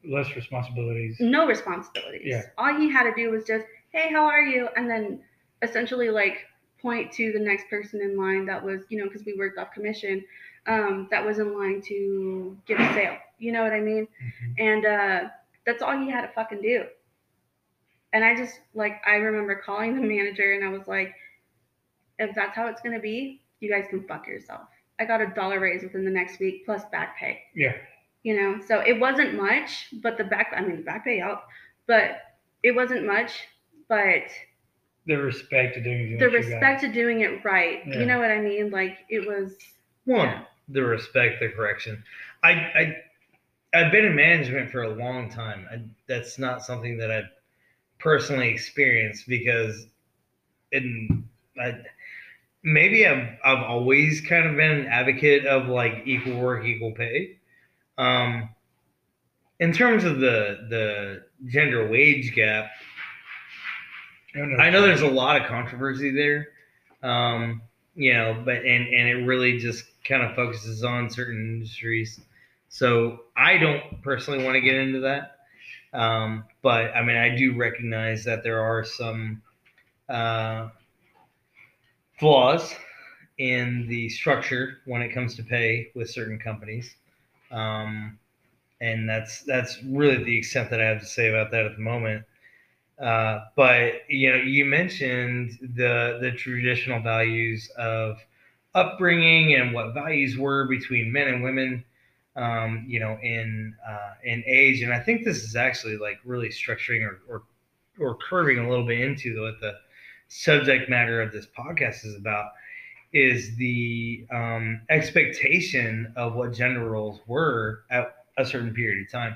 S2: less responsibilities.
S1: no responsibilities.
S2: Yeah.
S1: All he had to do was just, hey, how are you, and then essentially like point to the next person in line that was, you know, because we worked off commission, um, that was in line to get a sale. You know what I mean?
S2: Mhm.
S1: and uh, that's all he had to fucking do. And I just like I remember calling the manager and I was like, if that's how it's gonna be, you guys can fuck yourself. I got a dollar raise within the next week plus back pay.
S2: Yeah,
S1: You know, so it wasn't much, but the back I mean the back pay out, but it wasn't much, but
S2: the respect to doing
S1: the
S2: what you got.
S1: respect to doing it right.
S2: Yeah.
S1: You know what I mean? Like it was
S3: One,
S1: Yeah.
S3: the respect, the correction. I, I, I've been in management for a long time. I, that's not something that I've personally experienced because, in I, maybe I've I've always kind of been an advocate of like equal work, equal pay. Um, in terms of the the gender wage gap, I know there's a lot of controversy there. Um, you know, but and and it really just kind of focuses on certain industries. So I don't personally want to get into that. Um, but I mean, I do recognize that there are some uh, flaws in the structure when it comes to pay with certain companies. Um, and that's that's really the extent that I have to say about that at the moment. Uh, but you know, you mentioned the the traditional values of upbringing and what values were between men and women. Um, you know, in uh, in age, and I think this is actually like really structuring or or, or curving a little bit into what the subject matter of this podcast is about is the um, expectation of what gender roles were at a certain period of time.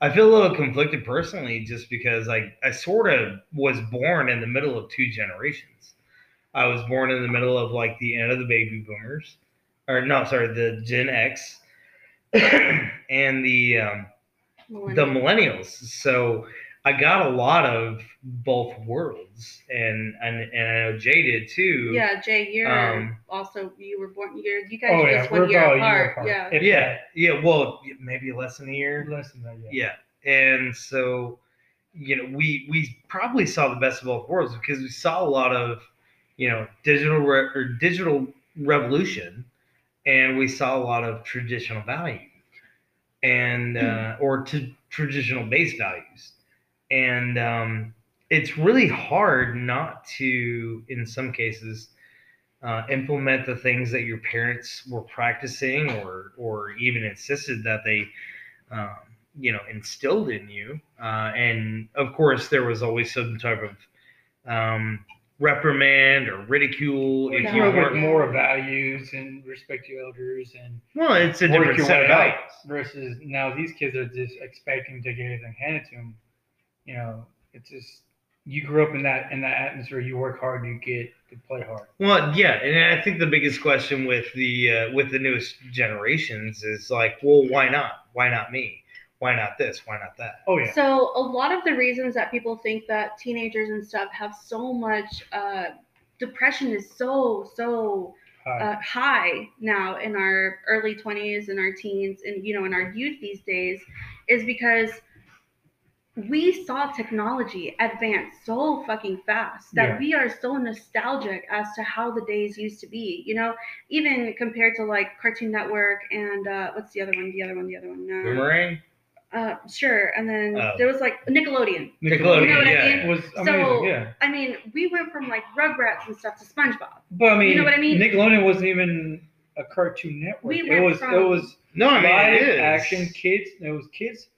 S3: I feel a little conflicted personally just because I, I sort of was born in the middle of two generations. I was born in the middle of like the end of the baby boomers, or no, sorry, the Gen X and the um, the millennials. So I got a lot of both worlds, and and, and I know Jay did too.
S1: Yeah, Jay, you're
S3: Um,
S1: also you were born. You're you guys
S2: Oh
S1: are
S2: yeah,
S1: just
S2: we're
S1: one year
S2: about a year
S1: apart.
S2: apart.
S1: Yeah.
S2: If
S3: yeah, yeah. Well, maybe less than a year.
S2: that. less than that. Yeah.
S3: Yeah. And so, you know, we we probably saw the best of both worlds because we saw a lot of, you know, digital re- or digital revolution, and we saw a lot of traditional value, and uh, or to traditional base values, and um, it's really hard not to, in some cases. Uh, implement the things that your parents were practicing or or even insisted that they um, you know instilled in you uh, and of course there was always some type of um, reprimand or ridicule
S1: Or
S3: if you
S2: more
S1: not.
S3: weren't
S2: more values and respect your elders and
S3: well it's a different set of
S2: up
S3: values
S2: versus now these kids are just expecting to get everything handed to them. You know, it's just you grew up in that in that atmosphere. You work hard, you get to play hard.
S3: well yeah and i think the biggest question with the uh, with the newest generations is like well why not why not me why not this? Why not that?
S2: Oh yeah,
S1: So a lot of the reasons that people think that teenagers and stuff have so much uh, depression is so so
S2: Hi.
S1: uh, high now in our early 20s and our teens and you know in our youth these days is because we saw technology advance so fucking fast that
S2: Yeah.
S1: we are so nostalgic as to how the days used to be you know? Even compared to like cartoon network and uh, what's the other one the other one the other one uh,
S3: boomerang
S1: uh, sure. And then
S3: Oh.
S1: there was like Nickelodeon.
S3: Nickelodeon,
S1: You know what I
S3: yeah.
S1: mean?
S2: it was
S1: So-
S2: yeah,
S1: I mean, we went from like Rugrats and stuff to SpongeBob.
S2: but I mean, you
S1: know what I mean?
S2: Nickelodeon wasn't even a cartoon network.
S1: We
S2: it
S1: went
S2: was it
S1: from-
S2: was
S3: no i mean
S2: live
S3: it is
S2: action kids. It was kids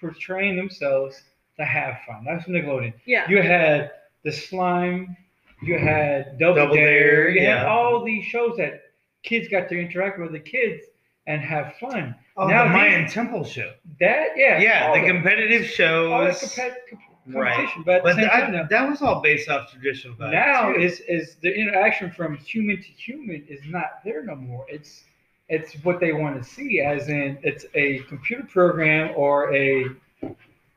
S2: portraying themselves to have fun. That's Nickelodeon.
S1: Yeah.
S2: You had the slime, you had Double,
S3: Double
S2: Dare,
S3: Dare,
S2: you had all these shows that kids got to interact with the kids and have fun.
S3: Oh,
S2: Now
S3: the
S2: these-
S3: mayan temple show
S2: That yeah,
S3: yeah
S2: all
S3: the
S2: that-
S3: competitive
S2: all that
S3: shows
S2: compet- com-
S3: Right.
S2: competition, but the
S3: but
S2: same
S3: that,
S2: now,
S3: that was all based off traditional values
S2: now
S3: too.
S2: is is the interaction from human to human is not there no more. It's it's what they want to see, as in it's a computer program or a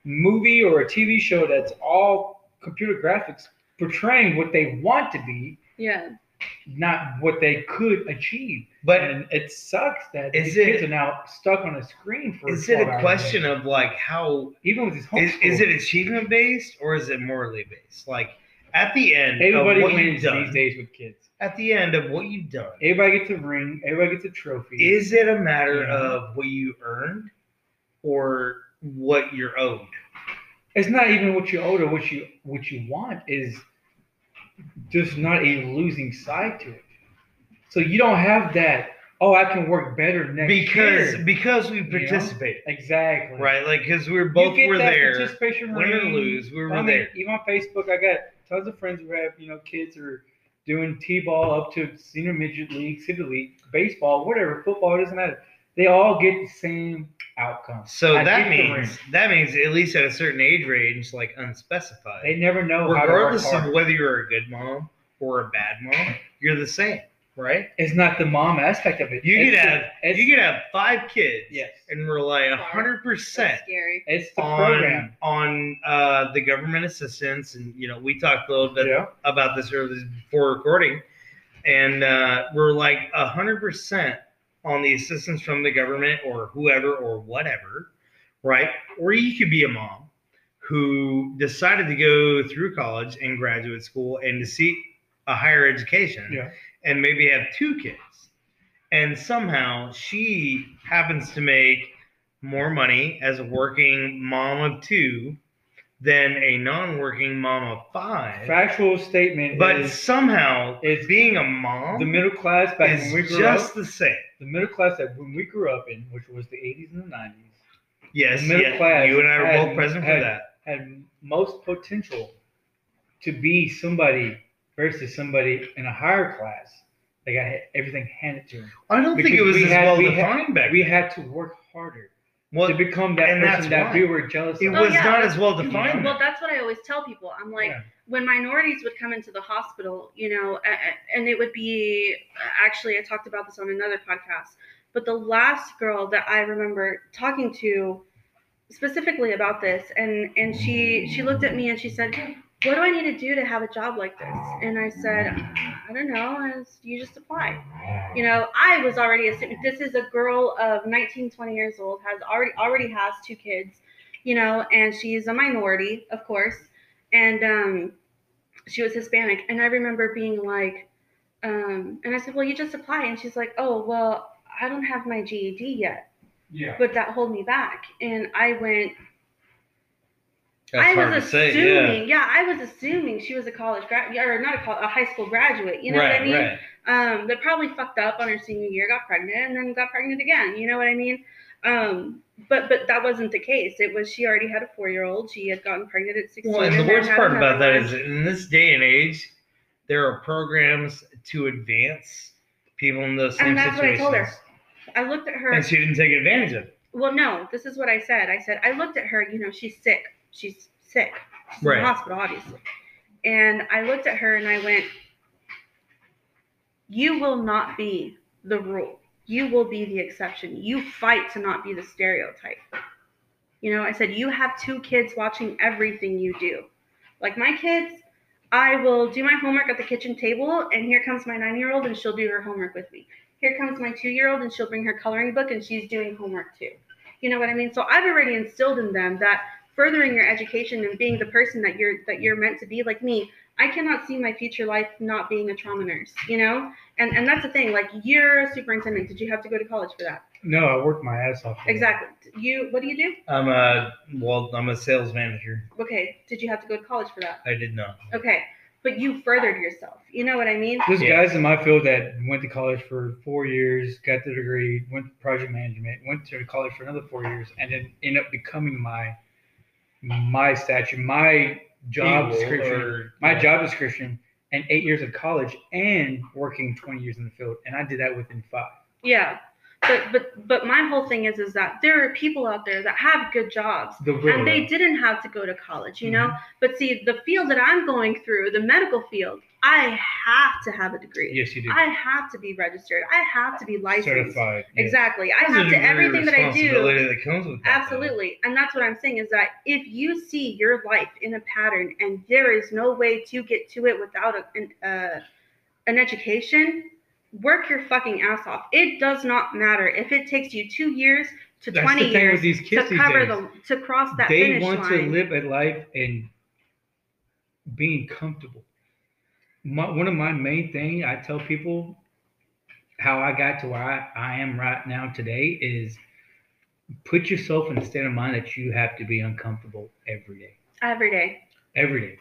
S2: movie or a TV show that's all computer graphics portraying what they want to be,
S1: Yeah.
S2: Not what they could achieve.
S3: but
S2: and it sucks that
S3: Is
S2: these kids
S3: it-
S2: are now stuck on a screen for.
S3: is it a question
S2: day.
S3: of like how
S2: even with this
S3: is, is it achievement based or is it morally based like at the end
S2: Everybody
S3: of what
S2: wins
S3: done
S2: these days with kids.
S3: at the end of what you've done
S2: Everybody gets a ring. Everybody gets a trophy.
S3: is it a matter
S2: Yeah.
S3: of what you earned or what you're owed
S2: it's not even what you owe or what you what you want is just not a losing side to it. So you don't have that. Oh, I can work better next
S3: because
S2: year.
S3: because we
S2: know?
S3: participated
S2: exactly
S3: right like because we were both were there
S2: Participation
S3: win or lose we were
S2: I mean,
S3: there
S2: Even on Facebook, I got tons of friends who have you know kids who are doing t-ball up to senior midget league, city league, baseball, whatever, football. It doesn't matter. They all get the same outcome.
S3: so
S2: I
S3: that means
S2: ring.
S3: that means at least at a certain age range like unspecified
S2: they never know how to
S3: regardless of whether you're a good mom or a bad mom you're the same right
S2: It's not the mom aspect of it.
S3: You
S2: It's
S3: could
S2: the-
S3: have
S2: it's,
S3: you could have five kids,
S2: Yes.
S3: and rely hundred percent
S2: it's the
S3: on
S2: program.
S3: on uh, the government assistance, and you know we talked a little bit
S2: Yeah.
S3: about this earlier before recording, and uh, we're like hundred percent on the assistance from the government or whoever or whatever, right? Or you could be a mom who decided to go through college and graduate school and to seek a higher education
S2: Yeah.
S3: and maybe have two kids. And somehow she happens to make more money as a working mom of two than a non working mom of five.
S2: Factual statement
S3: But
S2: is
S3: somehow
S2: is
S3: being a mom
S2: the middle class back when we
S3: is
S2: grew
S3: just
S2: up.
S3: the same.
S2: The middle class that when we grew up in, which was the 80s and the 90s,
S3: Yes,
S2: The middle
S3: yeah,
S2: class
S3: you and I were
S2: had-
S3: both present for that.
S2: had most potential to be somebody versus somebody in a higher class. They got everything handed to them.
S3: I don't think it was
S2: we
S3: as
S2: had-
S3: well
S2: we had-
S3: defined back
S2: We
S3: then.
S2: had to work harder
S3: Well,
S2: to become that
S3: and that's
S2: person that
S3: why.
S2: we were jealous
S3: it
S2: of.
S1: Oh,
S3: was
S1: yeah.
S3: not as well defined.
S1: Well, that's what I always tell people. I'm like,
S2: Yeah.
S1: When minorities would come into the hospital, you know, and it would be actually, I talked about this on another podcast, but the last girl that I remember talking to specifically about this, and and she she looked at me and she said, "What do I need to do to have a job like this?" And I said, "I don't know. It's- You just apply." You know, I was already assuming this is a girl of 19, 20 years old, has already already has two kids. you know, and she's a minority, of course, and um, she was Hispanic, and I remember being like, um, and I said, well, you just apply, and she's like, oh, well, I don't have my GED yet,
S2: Yeah.
S1: would that hold me back? And I went,
S3: That's
S1: I
S3: hard
S1: was
S3: to say.
S1: assuming, yeah. I was assuming she was a college grad, or not a college, a high school graduate. You know
S3: right,
S1: what I mean?
S3: right.
S1: um, that probably fucked up on her senior year, got pregnant, and then got pregnant again. You know what I mean? Um, but but that wasn't the case. It was she already had a four year old. She had gotten pregnant at sixteen.
S3: Well, and the worst part about that is in this day and age, there are programs to advance people in those same
S1: And that's what I told her. I looked at her.
S3: And she didn't take advantage of it.
S1: well, no, this is what I said. I said I looked at her. You know, she's sick. She's sick. She's in
S3: Right.
S1: the hospital, obviously. And I looked at her and I went, "You will not be the rule. You will be the exception. You fight to not be the stereotype." You know, I said, "You have two kids watching everything you do. Like my kids, I will do my homework at the kitchen table, and here comes my nine-year-old, and she'll do her homework with me. Here comes my two-year-old, and she'll bring her coloring book, and she's doing homework too." You know what I mean? So I've already instilled in them that furthering your education and being the person that you're that you're meant to be like me i cannot see my future life not being a trauma nurse you know and and that's the thing like you're a superintendent did you have to go to college for that
S2: No, I worked my ass off. for that.
S1: exactly you what do you do
S3: I'm a well, I'm a sales manager.
S1: okay did you have to go to college for that
S3: I did not.
S1: okay but you furthered yourself you know what i mean
S2: There's
S3: Yeah.
S2: guys in my field that went to college for four years, got the degree, went to project management, went to college for another four years, and then end up becoming my my statue, my job
S3: Equal
S2: description,
S3: or-
S2: my
S3: yeah.
S2: job description, and eight years of college and working 20 years in the field, and I did that within five.
S1: yeah but but but my whole thing is is that there are people out there that have good jobs
S2: The
S1: and they didn't have to go to college you know? Mm-hmm. But see the field that i'm going through the medical field i have to have a degree
S2: Yes, you do.
S1: i have to be registered i have to be licensed
S2: Certified. yeah.
S1: exactly i have to everything that i do
S3: that comes with that, though.
S1: absolutely and that's what i'm saying is that if you see your life in a pattern and there is no way to get to it without a, an, uh, an education work your fucking ass off it does not matter if it takes you two years to
S2: That's
S1: 20
S2: the thing
S1: years
S2: with these kids
S1: to cover the to cross that
S2: they
S1: finish
S2: want
S1: line
S2: to live a life and being comfortable. My, one of my main thing I tell people how I got to where I, I am right now today is put yourself in a state of mind that you have to be uncomfortable every day.
S1: every day.
S2: Every day.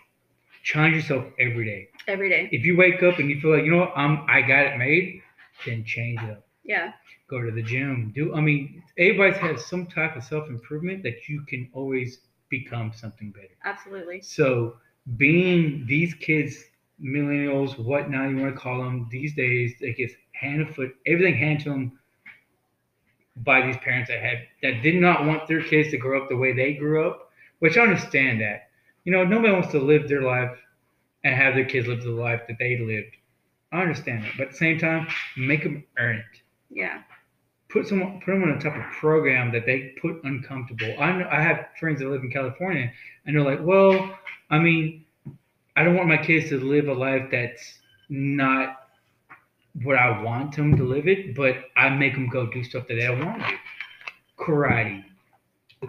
S2: Challenge yourself every day.
S1: every day.
S2: If you wake up and you feel like, you know what, I'm I got it made, then change it up.
S1: Yeah.
S2: Go to the gym. Do i mean everybody has some type of self-improvement that you can always become something better.
S1: Absolutely.
S2: So being these kids millennials what now you want to call them these days they get hand and foot everything hand to them by these parents that had that did not want their kids to grow up the way they grew up which i understand that. You know nobody wants to live their life and have their kids live the life that they lived. I understand that but at the same time make them earn it.
S1: Yeah.
S2: Put someone put them on a type of program that they put uncomfortable. I know I have friends that live in California and they're like, well, I mean, I don't want my kids to live a life that's not what I want them to live it, but I make them go do stuff that they don't want to do. Karate,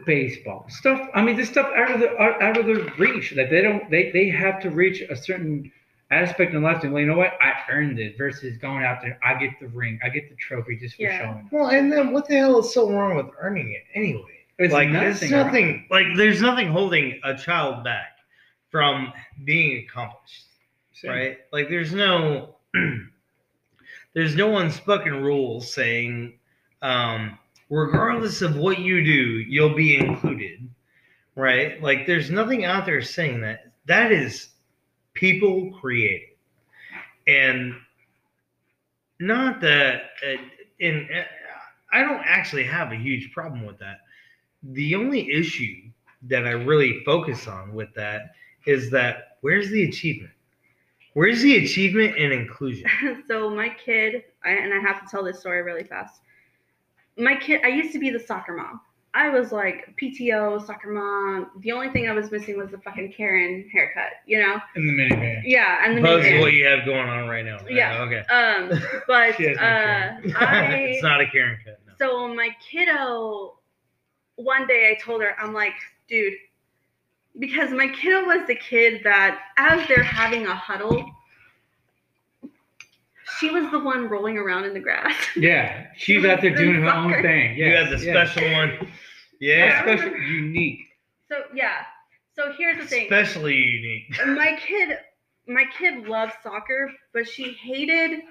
S2: baseball, stuff. I mean, this stuff out of the out, out of their reach. That they don't they they have to reach a certain aspect in life and well, you know what? I earned it versus going out there, I get the ring, I get the trophy just for
S1: Yeah.
S2: showing.
S3: Well, and then what the hell is so wrong with earning it anyway?
S2: It's
S3: like
S2: nothing
S3: there's nothing like there's nothing holding a child back from being accomplished,
S2: Same.
S3: right? Like there's no there's no unspoken rules saying um, regardless of what you do, you'll be included, right? Like there's nothing out there saying that. That is people created, and not that. Uh, and uh, I don't actually have a huge problem with that. The only issue that I really focus on with that is that where's the achievement? Where's the achievement and inclusion?
S1: so my kid I, and i have to tell this story really fast my kid i used to be the soccer mom i was like pto soccer mom the only thing i was missing was the fucking karen haircut you know
S2: In the minivan.
S1: yeah and the
S3: Buzz
S1: minivan.
S3: what you have going on right now.
S1: Yeah.
S3: okay.
S1: um but
S2: She has no
S1: uh i
S3: it's not a Karen cut. No.
S1: so my kiddo one day i told her i'm like dude, because my kiddo was the kid that, as they're having a huddle, she was the one rolling around in the grass.
S2: Yeah, she's out there doing her own
S1: Soccer.
S2: thing.
S3: You
S2: Yes,
S3: had the
S2: yes.
S3: special one.
S2: Yeah,
S3: Yeah.
S2: special, unique.
S1: So yeah. So here's the thing.
S3: Especially unique.
S1: my kid my kid loves soccer, but she hated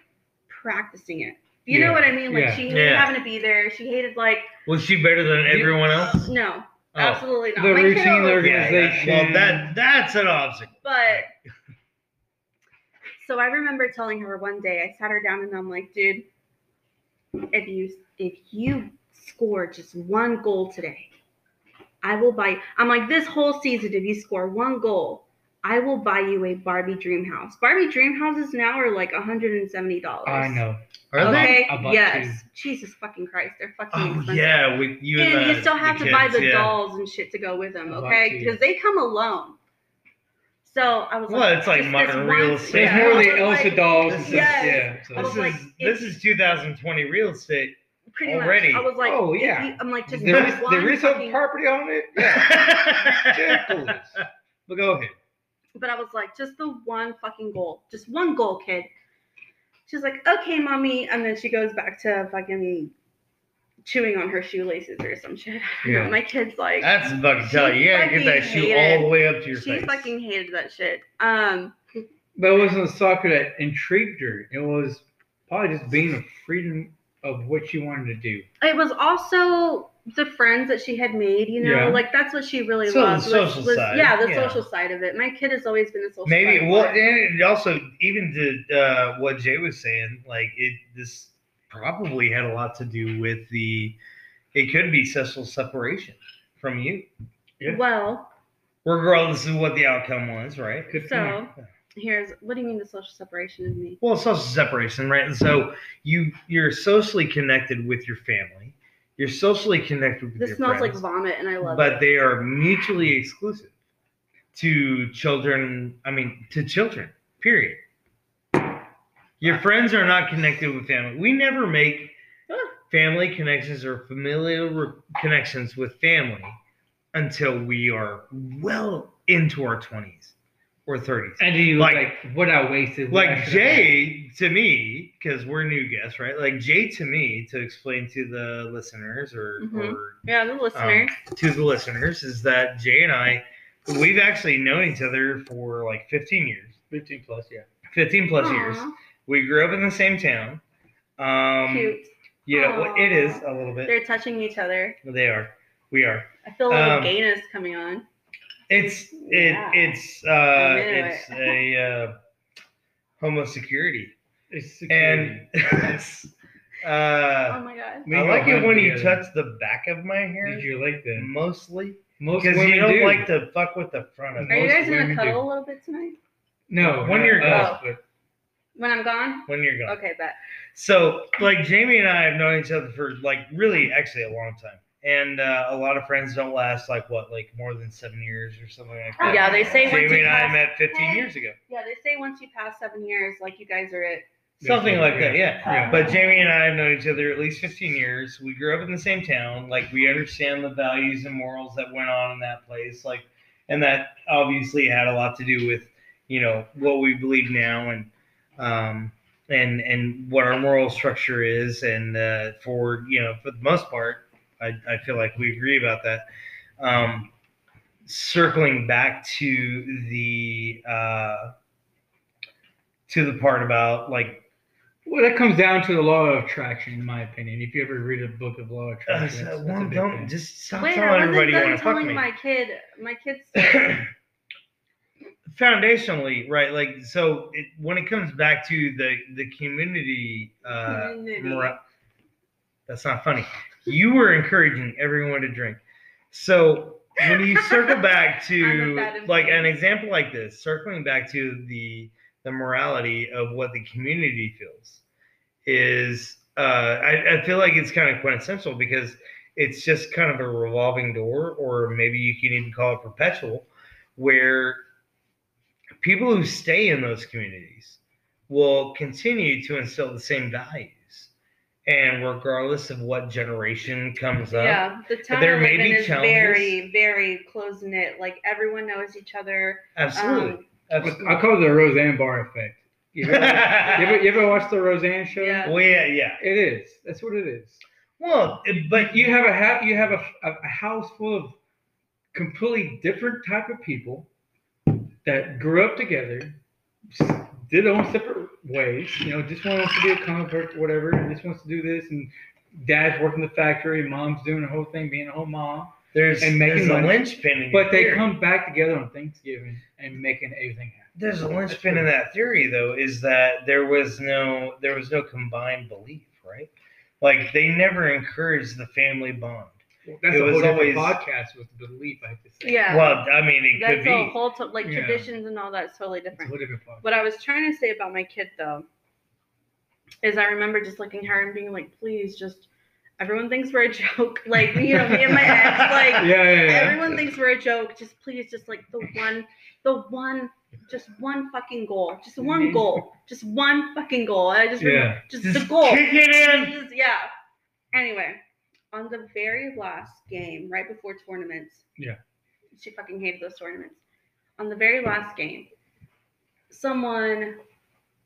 S1: practicing it. You
S2: Yeah,
S1: know what I mean? Like
S2: yeah.
S1: she hated
S3: Yeah.
S1: having to be there. She hated like
S3: Was she better than everyone else?
S1: no,
S3: Oh.
S1: absolutely not.
S2: The
S1: My
S2: routine,
S1: kiddo
S2: the
S1: was-
S3: Yeah,
S2: organization.
S3: Well, that that's an obstacle.
S1: But so I remember telling her one day, I sat her down and I'm like, dude, if you if you score just one goal today, I will buy I'm like, this whole season, if you score one goal, I will buy you a Barbie dream house. Barbie dream houses now are like $170.
S2: I know.
S3: Are they?
S1: Okay.
S2: I bought
S1: Yes. Jesus fucking Christ. They're fucking
S3: Oh
S1: expensive.
S3: yeah, with you and,
S1: And
S3: the,
S1: you still have
S3: the
S1: to buy the
S3: yeah.
S1: dolls and shit to go with them, okay? Because they come alone. So I was
S3: Well,
S1: like,
S3: it's like
S1: just
S3: modern real estate.
S2: There's
S1: yeah,
S2: more
S1: I
S2: of the
S1: was
S2: Elsa
S1: like,
S2: dolls and stuff.
S1: Yes.
S2: Yeah. so-
S3: This
S1: like,
S3: is
S1: it's-
S3: this is 2020 real estate.
S1: pretty
S3: already.
S1: much. I was like,
S2: Oh, yeah.
S1: you- I'm like, just
S2: there is
S1: one
S2: there is some
S1: fucking-
S2: property on it. Yeah. But go ahead.
S1: But I was like, just the one fucking goal, just one goal, kid. She's like, okay, mommy, and then she goes back to fucking chewing on her shoelaces or some shit. I know.
S2: Yeah.
S1: My kid's like,
S3: That's a fucking tell you. You gotta get that shoe
S1: hated-
S3: all the way up to your
S1: she
S3: face.
S1: fucking hated that shit. Um,
S2: But it wasn't the soccer that intrigued her. It was probably just being the freedom of what she wanted to do.
S1: it was also the friends that she had made. You know,
S2: Yeah.
S1: like that's what she really
S3: So
S1: loved.
S3: social
S1: was-
S3: side,
S1: Yeah, the
S3: yeah.
S1: social side of it. My kid has always been a social.
S3: Maybe well, and also even to uh, what Jay was saying, like it this probably had a lot to do with the. It could be social separation from you,
S2: Yeah.
S1: Well,
S3: regardless of what the outcome was, right?
S2: Good
S1: so
S2: point.
S1: here's what do you mean the social separation of me?
S3: Well, social separation, right? And so you you're socially connected with your family. You're socially connected with
S1: This
S3: your
S1: smells like
S3: friends,
S1: vomit, and I love
S3: but
S1: it.
S3: they are mutually exclusive to children. I mean, to children. Period. Your friends are not connected with family. We never make family connections or familial re- connections with family until we are well into our twenties or thirties.
S2: And then you
S3: like-
S2: like, what I wasted. what I
S3: like
S2: should've
S3: Jay to me, because we're new guests, right? Like Jay to me, to explain to the listeners or,
S1: Mhm.
S3: or
S1: yeah, the listeners.
S3: to the listeners, is that Jay and I, we've actually known each other for like 15 years,
S2: 15 plus, yeah.
S3: 15 plus years. We grew up in the same town. Um,
S1: Cute.
S3: You know,
S1: Aw.
S3: it is a little bit.
S1: They're touching each other.
S3: They are. We are.
S1: I feel a little
S3: Um,
S1: gayness coming on.
S3: It's it.
S1: Yeah.
S3: It's uh.
S1: I knew
S3: It's a uh, homosecurity.
S2: It's
S3: and
S2: security.
S1: oh
S3: uh,
S1: my god.
S3: I like it when you touch the back of my hair,
S2: Did you like that?
S3: mostly
S2: Most
S3: because
S2: women
S3: you don't
S2: do.
S3: like to fuck with the front of
S1: Are you
S3: it
S2: most
S1: guys gonna cuddle
S2: do.
S1: a little bit tonight?
S2: No,
S3: When you're
S2: us,
S1: gone.
S2: but
S1: When I'm gone?
S3: when you're gone.
S1: Okay, bet.
S3: So, like Jamie and I have known each other for like really actually a long time, and uh, a lot of friends don't last like what like more than seven years or something like that.
S1: Yeah, they say once
S3: Jamie
S1: you
S3: and I
S1: pass,
S3: met 15 years ago,
S1: Yeah, they say once you pass seven years, like you guys are it.
S3: something like that. Yeah.
S2: Yeah.
S3: But Jamie and I have known each other at least 15 years. We grew up in the same town. Like we understand the values and morals that went on in that place. Like, and that obviously had a lot to do with, you know, what we believe now and, um, and and what our moral structure is. And uh, for you know, for the most part, I, I feel like we agree about that. Um, circling back to the uh, to the part about like
S2: well, that comes down to the law of attraction, in my opinion. If you ever read a book of law of
S3: Uh,
S2: attraction,
S3: so,
S2: that's, that's a big
S3: don't
S2: thing.
S3: just stop
S1: Wait, I
S3: telling everybody you want to fuck
S1: telling
S3: me.
S1: my kid. My kid's
S3: Foundationally, right? Like, so it, when it comes back to the the community, uh,
S1: Community.
S3: mora- that's not funny. You were encouraging everyone to drink. So when you circle back to like an example like this, circling back to the the morality of what the community feels is uh, I, I feel like it's kind of quintessential because it's just kind of a revolving door, or maybe you can even call it perpetual, where people who stay in those communities will continue to instill the same values and regardless of what generation comes up,
S1: yeah, the town
S3: there
S1: I
S3: may be
S1: is
S3: challenges.
S1: very, very close knit. Like everyone knows each other.
S3: absolutely,
S1: Um,
S3: absolutely.
S2: I call it the Roseanne Barr effect. You ever, you ever, you ever watch the Roseanne show?
S1: Yeah.
S3: well, yeah, yeah.
S2: It is. That's what it is.
S3: Well, but
S2: You have a ha- you have a, a, a house full of completely different type of people that grew up together, did their own separate ways. You know, this one wants to be a book, whatever, and this wants to do this, and dad's working the factory, mom's doing the whole thing, being a whole mom.
S3: there's
S2: and making
S3: there's a linchpin in
S2: But they
S3: theory.
S2: come back together on Thanksgiving and making everything happen.
S3: There's a linchpin in that theory, though, is that there was no there was no combined belief, right? Like they never encouraged the family bond.
S2: That's
S3: It
S2: a
S3: was
S2: whole different
S3: always-
S2: podcast with belief. I have to say.
S1: Yeah.
S3: Well, I mean, it
S1: That's
S3: could
S1: a whole to- like
S2: Yeah.
S1: traditions and all that's totally
S2: it's a
S1: different.
S2: whole different podcast.
S1: What I was trying to say about my kid though is I remember just looking at her and being like, please just everyone thinks we're a joke. Like, you know, me and my ex, like
S2: yeah, yeah, yeah.
S1: everyone thinks we're a joke. Just please just like the one the one just one fucking goal. Just one mm-hmm. goal. Just one fucking goal. I just remember
S2: Yeah.
S1: just,
S3: Just
S1: the goal.
S3: kick it in.
S1: Please, yeah. Anyway, on the very last game, right before tournaments.
S2: Yeah.
S1: She fucking hated those tournaments. On the very last game, someone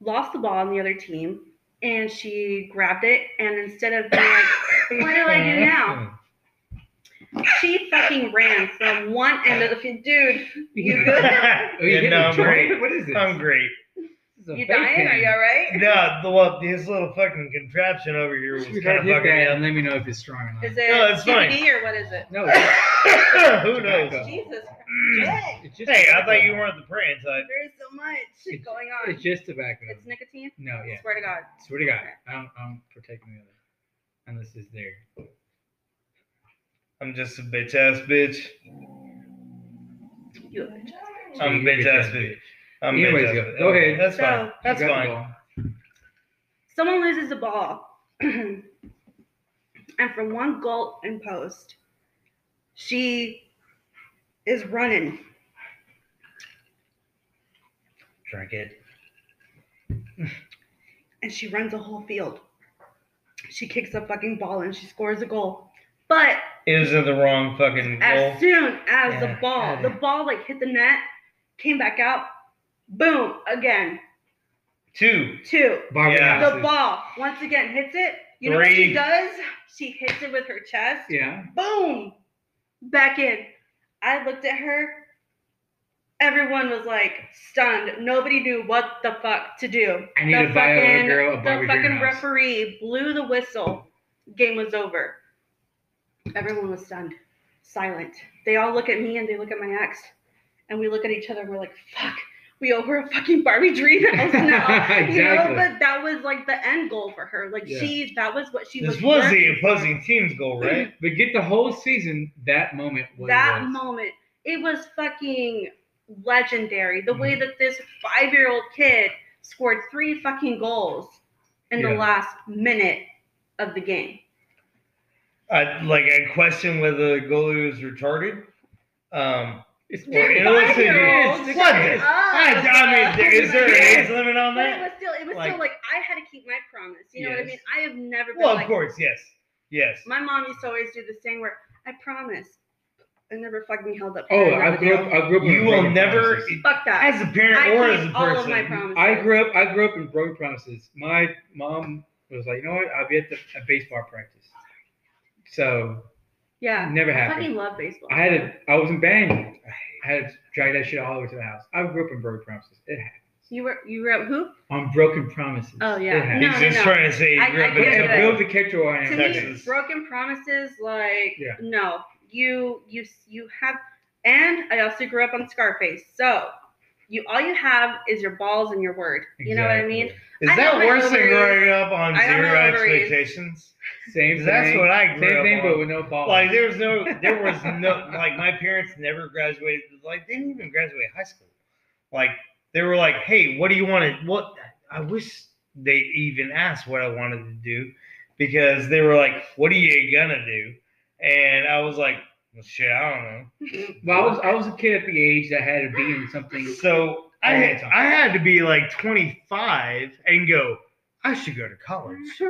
S1: lost the ball on the other team and she grabbed it and instead of being like, what do I do now? She fucking ran from one end of the field. Dude, you good?
S2: You
S3: Yeah, no, I'm great.
S2: What is this?
S3: I'm great.
S2: This
S1: You
S2: fake
S1: dying? Are you alright?
S3: No, the well, his little fucking contraption over here was kind of fucking me up.
S2: and let me know if it's strong or not.
S1: Is it
S3: No, it's fine.
S1: CBD or what is it?
S2: no,
S3: Who knows?
S1: Jesus Christ.
S2: it's just
S3: Hey, I thought you weren't the praying type.
S1: There is so much
S2: It's-
S1: going on.
S2: It's just tobacco.
S1: It's nicotine?
S2: no, yeah.
S1: Swear to God.
S2: Swear to God, I don't, I don't partake in the other unless it's there.
S3: I'm just a bitch ass bitch.
S1: You're a job.
S3: I'm a bitch
S2: bitch
S3: ass
S2: ass
S3: bitch. I'm a
S2: Anyways,
S3: bitch
S2: go- go ahead.
S3: That's
S1: So,
S3: fine. That's
S2: You got the
S3: fine.
S1: Someone loses the ball. and from one goal in post, she is running.
S3: Drink it.
S1: and she runs a whole field. She kicks a fucking ball and she scores a goal. But
S3: It was in the wrong fucking goal.
S1: as soon as the
S3: Yeah.
S1: ball, the ball like hit the net, came back out, boom, again,
S3: Two.
S1: two.
S3: Yeah.
S1: The ball once again hits it. You know what she
S3: Three.
S1: does? She hits it with her chest.
S2: Yeah.
S1: Boom, back in. I looked at her. Everyone was like stunned. Nobody knew what the fuck to do.
S2: I need
S1: the
S2: to buy a
S1: fucking,
S2: girl a
S1: the fucking referee blew the whistle. Game was over. Everyone was stunned, silent. They all look at me and they look at my ex, and we look at each other and we're like, "Fuck, we owe her a fucking Barbie dream house now." You know, but that was like the end goal for her. Like
S2: Yeah.
S1: she, that was what she
S3: This
S1: was.
S3: This was the
S1: working for.
S3: team's goal, right?
S2: But get the whole season. That moment was
S1: that
S2: was.
S1: moment it was fucking legendary the way
S2: Mhm.
S1: that this five-year-old kid scored three fucking goals in the last minute of the game
S3: I like I question whether the goalie was retarded. Um,
S2: It's
S3: They're
S2: it
S1: five-year-olds.
S3: What? I, I mean, is there an age limit on
S1: but it was still it was
S3: Like-
S1: still like i had to keep my promise you know what i mean i have never been
S3: Well, of course, yes, yes.
S1: my mom used to always do this thing where i promise i never fucking held up
S2: Oh, I grew up. I grew up.
S3: You will never,
S2: promises.
S1: fuck that
S3: as a parent
S1: I
S3: or as a
S1: all of
S3: person,
S1: my promises
S2: I grew up. I grew up in broken promises. My mom was like, you know what? I'll be at the at baseball practice. So
S1: yeah
S2: never happened.
S1: i
S2: happened.
S1: fucking love baseball
S2: I had to. I was in band. I had to drag that shit all the way to the house. I grew up in broken promises. It happened.
S1: you were you were who
S2: On broken promises.
S1: Oh, yeah. No,
S3: he's
S1: no,
S3: just
S1: no.
S3: trying to say he
S1: I-
S3: grew
S1: I
S3: up in
S2: to
S1: it.
S3: Texas.
S2: build the character I am.
S1: to
S3: Texas.
S1: me, broken promises, like
S2: Yeah.
S1: no, you you you have, and I also grew up on Scarface, so you all you have is your balls and your word. You know what I mean?
S3: Is
S1: I
S3: that
S1: know my
S3: worse than growing up on zero expectations?
S2: Same
S3: 'Cause
S2: thing.
S3: That's what I grew
S2: Same
S3: up
S2: thing,
S3: on.
S2: but with no balls.
S3: Like there was no, there was no, like my parents never graduated. Like they didn't even graduate high school. Like they were like, "Hey, what do you want to? What?" I wish they even asked what I wanted to do, because they were like, "What are you gonna do?" And I was like, well, "Shit, I don't know."
S2: Well, I was I was a kid at the age that had to be in something.
S3: So I had. I had to be like 25 and go. I should go to college.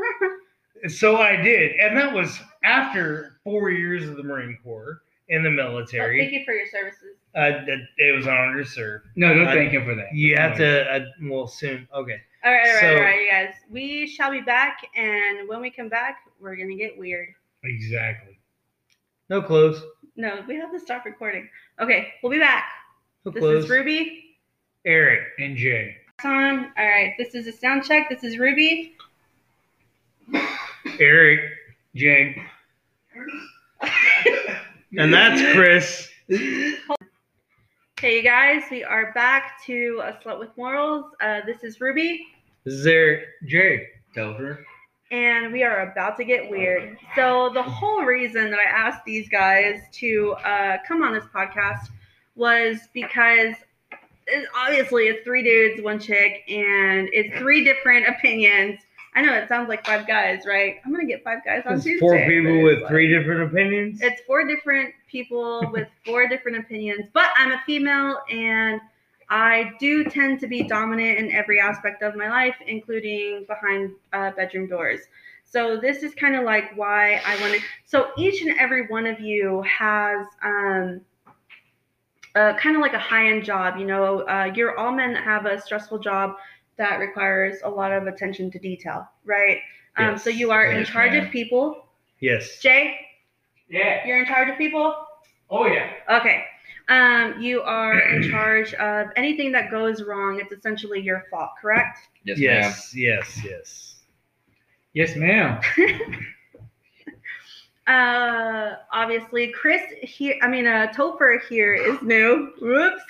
S3: So I did, and that was after four years of the Marine Corps in the
S1: Oh,
S3: military.
S1: thank you for your services.
S3: uh, it was an honor to serve.
S2: No, don't
S3: I-
S2: thank him for that.
S3: You have to. Uh, well, soon. Okay.
S1: All right, all right,
S3: So-
S1: all right, you guys. We shall be back, and when we come back, we're gonna get weird.
S2: Exactly.
S3: No clothes.
S1: No, we have to stop recording. Okay, we'll be back.
S3: No
S1: This
S3: clothes.
S1: is Ruby.
S3: Eric.
S2: And Jay.
S1: On. All right, this is a sound check. This is Ruby.
S3: Eric.
S2: Jay.
S3: And that's Chris.
S1: Hey, you guys, we are back to a slut with morals. Uh, this is Ruby,
S3: This is Eric.
S2: Jay.
S5: Topher.
S1: And we are about to get weird. So the whole reason that I asked these guys to uh, come on this podcast was because it, obviously it's three dudes, one chick, and it's three different opinions. I know it sounds like five guys, right? I'm gonna get five guys on
S3: It's
S1: Tuesday.
S3: four people with
S1: like-
S3: three different opinions.
S1: It's four different people with four different opinions, but I'm a female and I do tend to be dominant in every aspect of my life, including behind uh, bedroom doors. So this is kind of like why I want to. So each and every one of you has um, uh, kind of like a high-end job. You know, uh, you're all men that have a stressful job that requires a lot of attention to detail, right? Um, so you are in charge
S5: ma'am.
S1: of people.
S3: yes.
S1: Jay,
S2: Yeah.
S1: you're in charge of people.
S2: Oh yeah.
S1: Okay. Um, you are in charge of anything that goes wrong. It's essentially your fault, correct?
S5: Yes, ma'am.
S3: Yes. Yes. Yes.
S2: Yes, ma'am.
S1: Uh, obviously, Chris here. I mean, uh, Topher here is new. Whoops.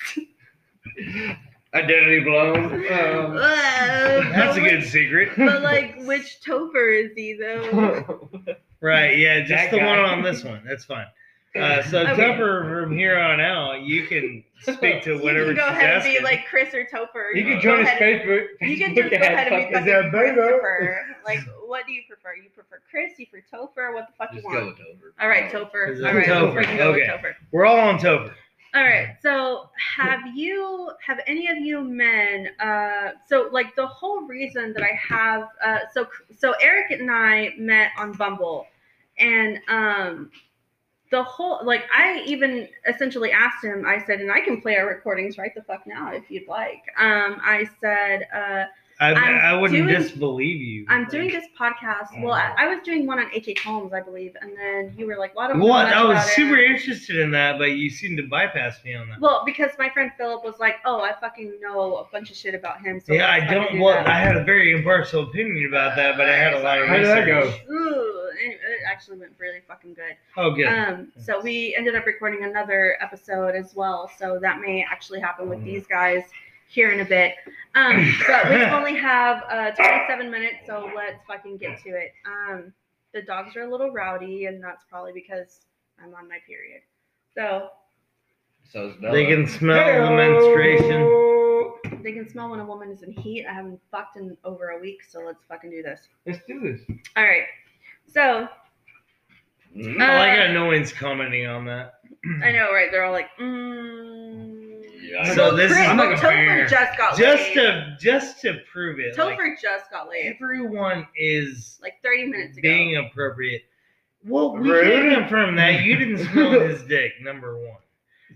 S5: Identity blown. Um,
S1: Uh,
S3: That's
S1: but
S3: a good
S1: which-
S3: secret.
S1: But like, which Topher is he though?
S3: Right. Yeah. Just
S2: That
S3: the
S2: guy.
S3: one on this one. That's fine. Uh, so
S1: Okay.
S3: Topher, from here on out, you can speak to whatever.
S1: You
S3: whatever
S1: can go
S3: she's
S1: ahead and be like Chris or Topher.
S2: You
S1: can
S2: can
S1: go
S2: join his
S1: ahead and-
S2: Facebook.
S1: You can just go ahead and be
S2: fuck, is
S1: fucking
S2: that?
S1: Christopher. Like, what do you prefer? You prefer Chris? You prefer Topher? What the fuck
S5: Just
S1: you
S5: go
S1: want?
S5: with Dover.
S1: All right, Topher. All right,
S3: Topher?
S1: we're go
S3: Okay.
S1: Topher.
S3: We're all on Topher.
S1: All right. So, have you, have any of you men, uh, so like the whole reason that I have, uh, so so Eric and I met on Bumble, and um, the whole like I even essentially asked him. I said, and I can play our recordings right the fuck now if you'd like. Um, I said, uh,
S3: I,
S1: I'm
S3: wouldn't
S1: doing-
S3: disbelieve you.
S1: I'm
S3: Like,
S1: doing this podcast. Well, I, I was doing one on H. H. Holmes, I believe, and then you were like, "Well, I
S3: What? I was
S1: about it."
S3: super interested in that, but you seemed to bypass me on that.
S1: Well, because my friend Philip was like, "Oh, I fucking know a bunch of shit about him." So
S3: yeah, I don't.
S1: do
S3: Well,
S1: that."
S3: I had a very impartial opinion about that, but I had a lot of
S2: How did that go?
S1: Ooh, it actually went really fucking good.
S3: Oh, good.
S1: Um, so we ended up recording another episode as well. So that may actually happen with these guys here in a bit. Um, but we only have uh, 27 minutes, so let's fucking get to it. Um, the dogs are a little rowdy, and that's probably because I'm on my period. So
S5: So is Bella.
S3: they can smell the menstruation.
S1: they can smell when a woman is in heat. I haven't fucked in over a week, so let's fucking do this.
S2: Let's do this.
S1: All right. So
S5: Mm.
S3: I like
S1: Uh,
S3: how no one's commenting on that.
S1: I know, right? They're all like, mm.
S5: Yeah,
S3: So
S1: Well,
S3: this is-
S2: I'm like a
S1: Topher
S2: bear.
S1: just got
S3: Just
S1: laid.
S3: to just to prove it, like,
S1: Topher just got laid
S3: everyone is
S1: like 30 minutes ago.
S3: being appropriate. Well, we
S5: Rude.
S3: can confirm that you didn't smell his dick. Number one,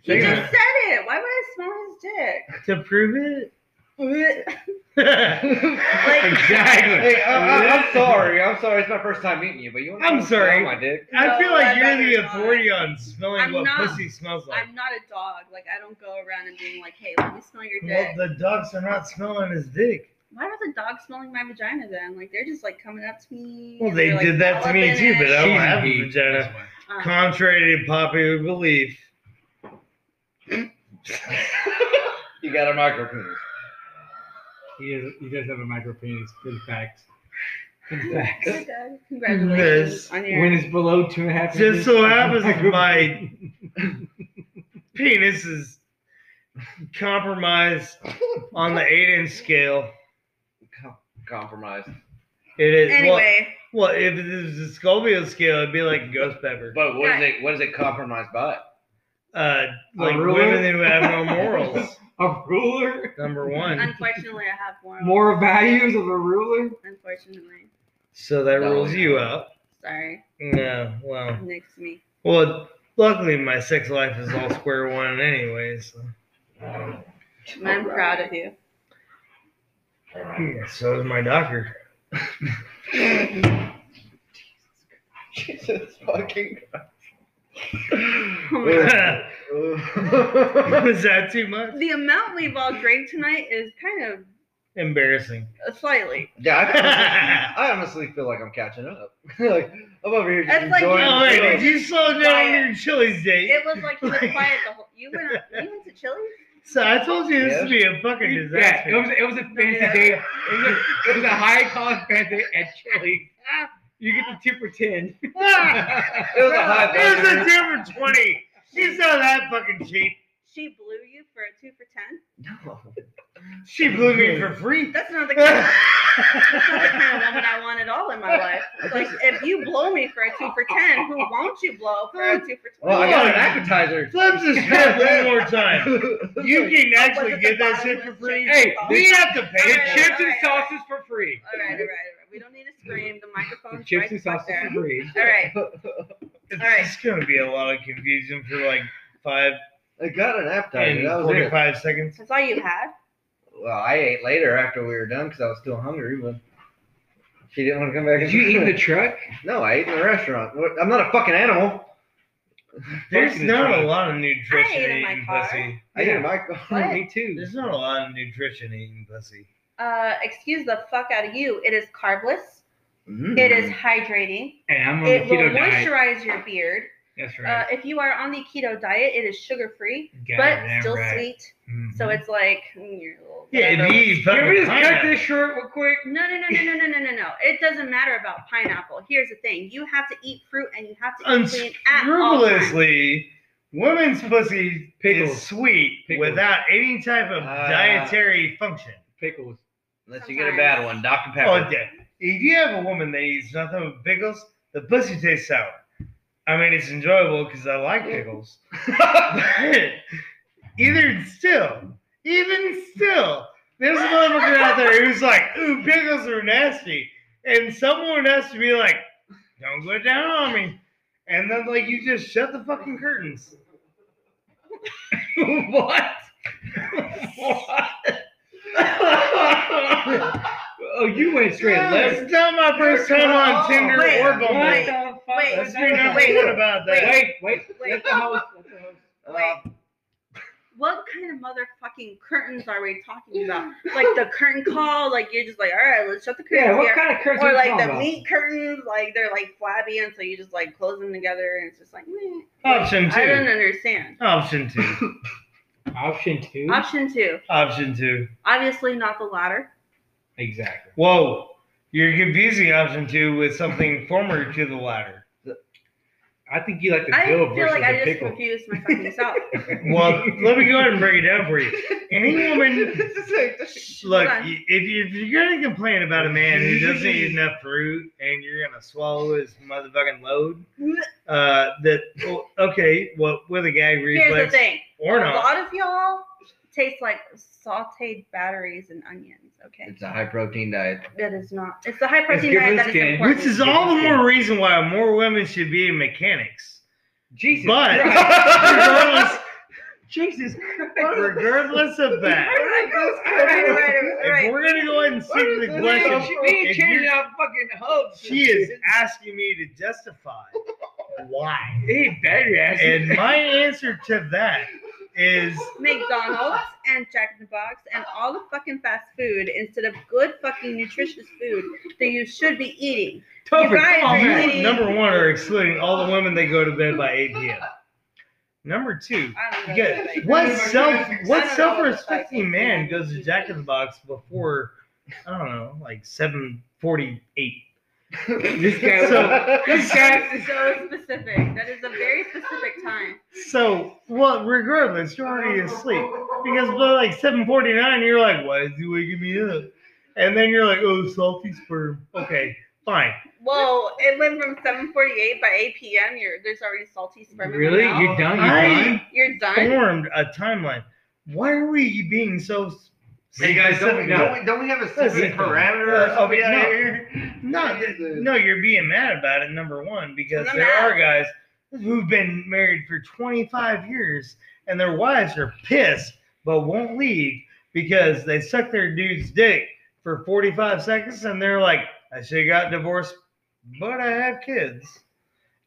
S1: he
S2: Second
S1: just said it. Why would I smell his dick?
S3: to prove it.
S2: Exactly.
S5: Hey, I, I, I'm sorry. I'm sorry. It's my first time meeting you, but you want
S3: I'm
S5: to
S3: sorry.
S5: smell my dick?
S3: I feel like
S1: I'd
S3: you're the
S1: not.
S3: authority on smelling
S1: I'm
S3: what
S1: not.
S3: pussy smells like.
S1: I'm not a dog. Like I don't go around and being like, "Hey, let me smell your
S3: Well,
S1: dick."
S3: the dogs are not smelling his dick.
S1: Why are the dogs smelling my vagina then? Like they're just like coming up to me.
S3: Well, they
S1: they're, like,
S3: did that to me
S1: up in
S3: too, but. I don't have a vagina.
S2: that's why.
S1: Uh,
S3: Contrary to popular belief.
S5: You got a micro penis.
S2: He, is, he does have a micro penis. Good fact. Good facts.
S1: okay, Congratulations
S3: Yes.
S1: on your.
S2: When it's below two and a half
S3: Just
S2: inches,
S3: so happens
S2: micro-
S3: my penis is compromised on the eight inch scale.
S5: Com- compromised.
S3: It is
S1: Anyway,
S3: well, well if it was a Scoville scale, it'd be like a ghost pepper.
S5: But what is it? What is it compromised by?
S3: uh, like
S2: ruler?
S3: women who have no morals.
S2: A ruler?
S3: Number one.
S1: unfortunately, I have more.
S2: More values of a ruler?
S1: Unfortunately.
S3: So that
S5: No,
S3: rules you out.
S1: Sorry,
S3: No, well,
S1: next to me.
S3: well. Luckily, my sex life is all square one, anyways. So.
S1: I'm proud of you.
S3: Yeah, so is my doctor.
S5: Jesus fucking
S1: Oh my God.
S3: Was that too much?
S1: The amount we've all drank tonight is kind of
S3: Embarrassing.
S1: slightly.
S5: Yeah, I, honestly, I honestly feel like I'm catching up. like I'm over here just
S1: It's like
S5: enjoying
S1: you-
S3: Oh,
S5: the
S3: wait,
S5: show.
S3: did you slow down
S1: Quiet.
S3: your Chili's date?
S1: It was like he was quiet the whole. You went. You went to Chili's.
S3: So I told you this
S5: Yeah.
S3: would be a fucking
S2: Yeah,
S3: disaster.
S2: it was it was a fancy
S1: Yeah.
S2: date. It was a, it was a high cost fancy at Chili. Ah. You get the two for ten. Ah.
S5: It was a high
S3: It was a two for twenty. She's not that fucking cheap.
S1: She blew you for a two for ten.
S5: No.
S3: She blew me for free.
S1: That's not the kind. Of, that's not the kind of woman I want at all in my life. Like if you blow me for a two for ten, who won't you blow for a two for
S5: Well, I got an appetizer.
S3: Flip the script one more time. You can actually get that shit for free.
S2: Hey.
S3: We have to pay
S1: Alright,
S3: it.
S2: chips and sauces for free.
S1: All right, all right, all right. We don't need to scream. The
S2: The
S1: microphone's
S2: chips
S1: right
S2: and
S1: back
S2: sauces
S1: there.
S2: for free.
S1: All right.
S3: It's
S1: All right.
S3: gonna be a lot of confusion for like five
S5: I got an appetizer.
S3: and
S5: That was it.
S3: forty-five seconds.
S1: That's all you had.
S5: Well, I ate later after we were done because I was still hungry, but she didn't want to come back.
S2: Did you eat in the truck?
S5: No, I ate in the restaurant. What- I'm not a fucking animal.
S3: There's
S2: Fucking
S3: not a
S2: truck.
S3: lot of nutrition
S1: I ate in my
S3: eating
S1: car.
S3: pussy.
S5: I ate
S2: Yeah.
S5: in my
S1: What?
S2: Me too.
S3: There's not a lot of nutrition eating pussy.
S1: Uh, excuse the fuck out of you. It is carbless.
S5: Mm.
S1: It is hydrating.
S2: And I'm on
S1: It
S2: the
S1: will
S2: keto diet.
S1: moisturize your beard.
S2: That's
S1: Uh,
S2: right.
S1: if you are on the keto diet, it is sugar free, but still
S2: right.
S1: sweet.
S2: Mhm.
S1: So it's like mm, you're a little
S3: Yeah, if
S1: whatever.
S3: you
S2: Can we just cut this short real quick?
S1: No, no, no, no, no, no, no, no, no. It doesn't matter about pineapple. Here's the thing: you have to eat fruit, and you have to eat clean at all times.
S3: unscrupulously, women's pussy
S2: Pickles.
S3: is sweet
S2: Pickles.
S3: without any type of
S5: Ah.
S3: dietary function.
S2: Pickles.
S5: Unless you get a bad one, Dr. Pepper.
S3: Oh, yeah. If you have a woman that eats nothing but pickles, the pussy tastes sour. I mean, it's enjoyable because I like pickles. But either still, even still, there's a motherfucker out there who's like, ooh, pickles are nasty. And someone has to be like, don't go down on me. And then, like, you just shut the fucking curtains.
S2: what? what? oh, you went straight left.
S3: It's not my first time on Tinder
S1: Wait,
S3: or Bumble.
S1: wait,
S2: the fuck
S1: wait,
S2: was
S3: Let's be
S2: that?
S3: number
S1: wait,
S3: one about that.
S2: Wait, wait,
S1: Wait.
S2: Let the host. Let the host.
S1: Uh, wait. What kind of motherfucking curtains are we talking about? Like the curtain call, like you're just like, all right, let's shut the curtains
S2: Yeah, what
S1: here.
S2: kind of curtains
S1: or
S2: are
S1: like the
S2: about?
S1: meat curtains, like they're like flabby, and so you just like close them together, and it's just like, meh.
S3: Option
S1: I don't understand.
S3: Option two.
S2: Option two.
S1: Option two,
S3: Option two.
S1: obviously not the latter.
S2: Exactly.
S3: Whoa. You're confusing option two with something former to the latter.
S2: I think you like the
S1: I
S2: dill
S1: feel
S2: versus
S1: like
S2: the
S1: I just
S2: pickle.
S1: confused my fucking self.
S3: Well, let me go ahead and break it down for you. Any woman, look,
S1: Hold on.
S3: y- if, you, if you're going to complain about a man who doesn't eat enough fruit and you're going to swallow his motherfucking load, uh, that, well, okay, well, with a gag
S1: Here's the
S3: reflex
S1: thing:
S3: or not
S1: a
S3: not.
S1: lot of y'all taste like sautéed batteries and onions. Okay,
S5: It's a high protein diet.
S1: that is not. It's the high protein
S2: good
S1: diet
S2: for
S1: that
S2: the
S1: is
S2: skin.
S1: important.
S3: Which is all the more reason why more women should be in mechanics.
S2: Jesus
S3: But regardless,
S2: Jesus Christ.
S3: regardless of that, if we're gonna go ahead and stick to the
S2: Man,
S3: question,
S2: she ain't changing
S3: you're-
S2: out fucking hopes.
S3: she is asking me to justify why.
S2: Hey, better ass.
S3: And my answer to that is
S1: McDonald's and Jack in the Box and all the fucking fast food instead of good fucking nutritious food that you should be eating.
S2: Topher,
S1: you guys are eating-
S3: number one are excluding all the women they go to bed by 8 p.m. Number two, you get
S1: what
S3: what
S1: that is.
S3: self what
S1: don't know what the
S3: self-respecting man goes to Jack in the Box before I don't know, like 748.
S2: This guy.
S3: So-
S2: this guy.
S1: so specific. That is a very specific time.
S3: So, well, regardless, you're already asleep because by like 7:49, you're like, "Why is he waking me up?" And then you're like, "Oh, salty sperm." Okay, fine.
S1: Well, it went from 7:48 by 8 p.m. You're there's already salty sperm. in my
S2: Really? You're done? You're
S3: I-
S2: done?
S1: You're done.
S3: Formed a timeline. Why are we being so?
S5: Hey guys, don't,
S3: specific
S5: don't, we, don't we have a
S3: Listen,
S5: specific parameter or
S3: uh,
S5: something
S3: okay,
S5: out
S3: no.
S5: here?
S3: No, no, you're being mad about it. Number one, because there
S1: mad.
S3: are guys who've been married for 25 years and their wives are pissed but won't leave because they suck their dude's dick for 45 seconds and they're like, I should have got divorced, but I have kids.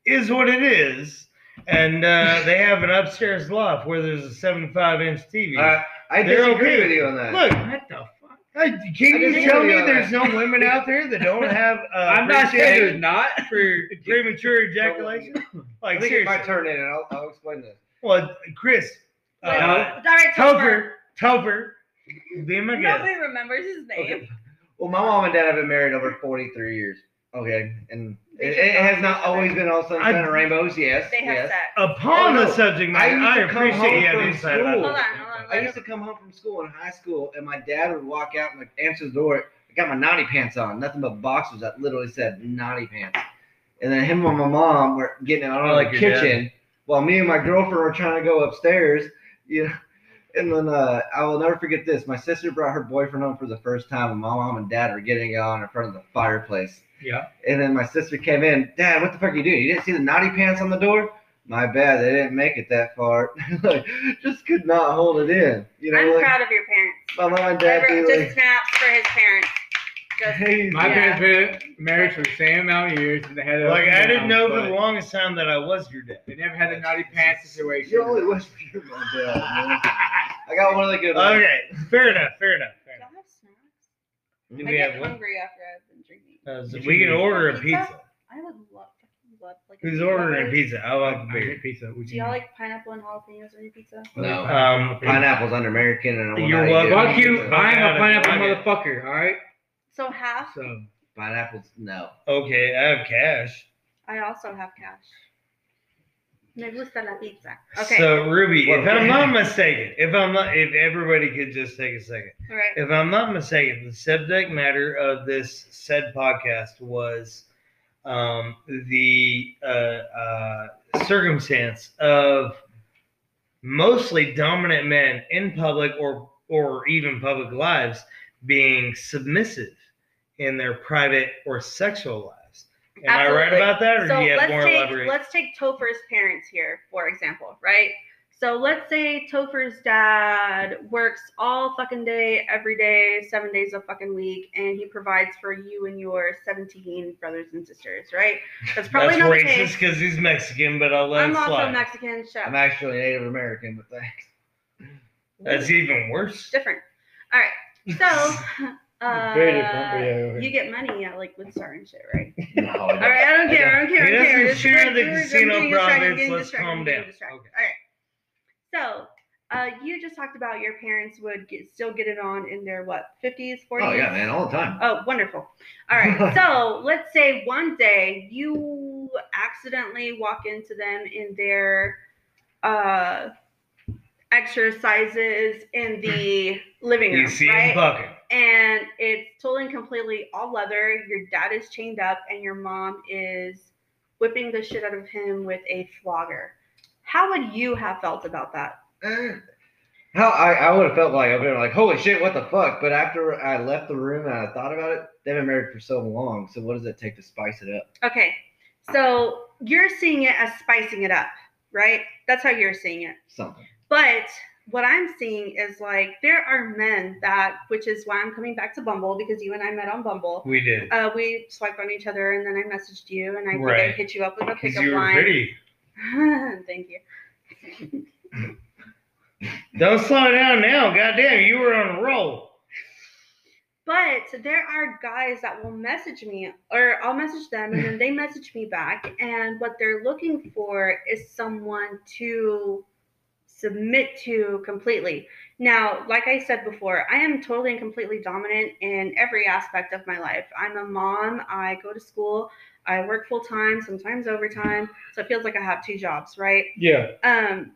S3: Is what it is. And uh, they have an upstairs loft where there's a 75 inch TV.
S5: I, I
S3: They're
S5: disagree
S3: okay.
S5: with you on that.
S3: Look,
S2: What the fuck?
S5: I
S3: can you
S5: disagree
S3: tell me there's
S5: that.
S3: no women out there that don't have uh,
S2: I'm not saying
S3: appreciation
S2: there's not.
S3: for premature ejaculation?
S5: I
S3: Like
S5: think it's my
S3: seriously.
S5: turn in, and I'll, I'll explain this.
S3: Well, Chris,
S1: Wait,
S3: uh,
S1: all right, Topher.
S3: Topher, Topher, be my guest.
S6: Nobody remembers his name.
S5: Okay. Well, my mom and dad have been married over 43 years. Okay, and it, it has not always been all sunshine
S3: I-
S5: and rainbows. Yes,
S6: They have
S5: yes.
S6: sex.
S3: Upon
S5: Oh,
S3: the subject
S5: I
S3: matter,
S5: used
S3: I, appreciate
S5: home
S3: you having insight.
S1: Hold on, hold on.
S5: I used to come home from school in high school, and my dad would walk out and like, answer the door. I got my naughty pants on, nothing but boxers that literally said naughty pants. And then him and my mom were getting out of
S3: like
S5: the
S3: your dad.
S5: kitchen while me and my girlfriend were trying to go upstairs. You know, and then uh, I will never forget this. My sister brought her boyfriend home for the first time, and my mom and dad were getting on in front of the fireplace.
S2: Yeah.
S5: And then my sister came in. Dad, what the fuck are you doing? You didn't see the naughty pants on the door? My bad. They didn't make it that far. like, just could not hold it in. You know,
S1: I'm
S5: like,
S1: proud of your parents.
S5: my mom and dad
S1: Every- just
S5: like,
S1: snaps for his parents. Just
S5: hey,
S2: My
S1: Yeah.
S2: parents been married for the same amount of years, and they had
S3: Like I didn't know for the longest time that I was your dad.
S2: They never had a naughty pants situation.
S5: you only wish for your mom, dad. man. I got one of the good ones.
S3: Okay, fair enough, fair enough. Fair
S1: Do
S3: enough.
S1: have snacks?
S3: Do
S1: I
S3: we
S1: get
S3: have one?
S1: hungry after I've been drinking.
S3: Uh, so we can order a
S1: Pizza?
S3: pizza.
S1: I would love, fucking love like.
S3: Who's ordering a pizza? I like
S2: I
S3: beer.
S2: get pizza. We
S1: Do y'all like pineapple and jalapenos on your pizza?
S5: No.
S3: Um,
S5: Pineapple's under American, and I will
S3: You're welcome.
S2: Fuck you! I am a pineapple
S3: pocket.
S2: motherfucker. All right.
S1: So half.
S2: So
S5: Pineapples, no.
S3: Okay, I have cash.
S1: I also have cash. Me gusta la pizza. Okay.
S3: So Ruby,
S5: Well,
S3: if I'm not mistaken, if I'm not, if everybody could just take a second,
S1: All right.
S3: if I'm not mistaken, the subject matter of this said podcast was um, the uh, uh, circumstance of mostly dominant men in public or or even public lives being submissive in their private or sexual lives. Am I right about that, or
S1: so
S3: do you have
S1: let's
S3: more
S1: take
S3: elaborate?
S1: let's take Topher's parents here, for example, right? So let's say Topher's dad works all fucking day, every day, seven days a fucking week, and he provides for you and your 17 brothers and sisters, right? That's probably
S3: That's
S1: not the
S3: racist
S1: case.
S3: because he's Mexican, but I'll let
S1: I'm
S3: it
S1: also
S3: slide.
S1: Mexican. Shut
S5: I'm
S1: up.
S5: actually Native American, but thanks.
S3: That's even worse.
S1: Different. All right. So. Uh,
S2: Very different, but yeah, okay.
S1: You get money at like Woodstar and shit, right?
S5: No, I don't.
S1: right, I don't care. I don't care. I
S3: He
S1: don't care.
S3: doesn't
S1: Just
S3: share the casino
S1: getting
S3: profits. Let's calm down. Okay.
S1: All right. So, uh, you just talked about your parents would get still get it on in their what, 50s, 40s?
S5: Oh yeah, man, all the time.
S1: Oh, wonderful. All right. so let's say one day you accidentally walk into them in their uh, exercises in the living room,
S3: You see
S1: right?
S3: bucking.
S1: and it's totally and completely all leather. Your dad is chained up, and your mom is whipping the shit out of him with a flogger. How would you have felt about that?
S5: Eh. How I, I would have felt like I've been like, holy shit, what the fuck? But after I left the room and I thought about it, they've been married for so long. So what does it take to spice it up?
S1: Okay, so you're seeing it as spicing it up, right? That's how you're seeing it.
S5: Something.
S1: But what I'm seeing is like there are men that, which is why I'm coming back to Bumble because you and I met on Bumble.
S3: We did.
S1: Uh, we swiped on each other, and then I messaged you, and I think I hit you up with a
S3: Because
S1: pickup
S3: you were
S1: line.
S3: pretty.
S1: Thank you.
S3: Don't slow down now. Goddamn, you were on a roll.
S1: But there are guys that will message me, or I'll message them, and then they message me back. And what they're looking for is someone to submit to completely. Now, like I said before, I am totally and completely dominant in every aspect of my life. I'm a mom, I go to school, I work full time, sometimes overtime. So it feels like I have two jobs, right?
S2: yeah.
S1: Um,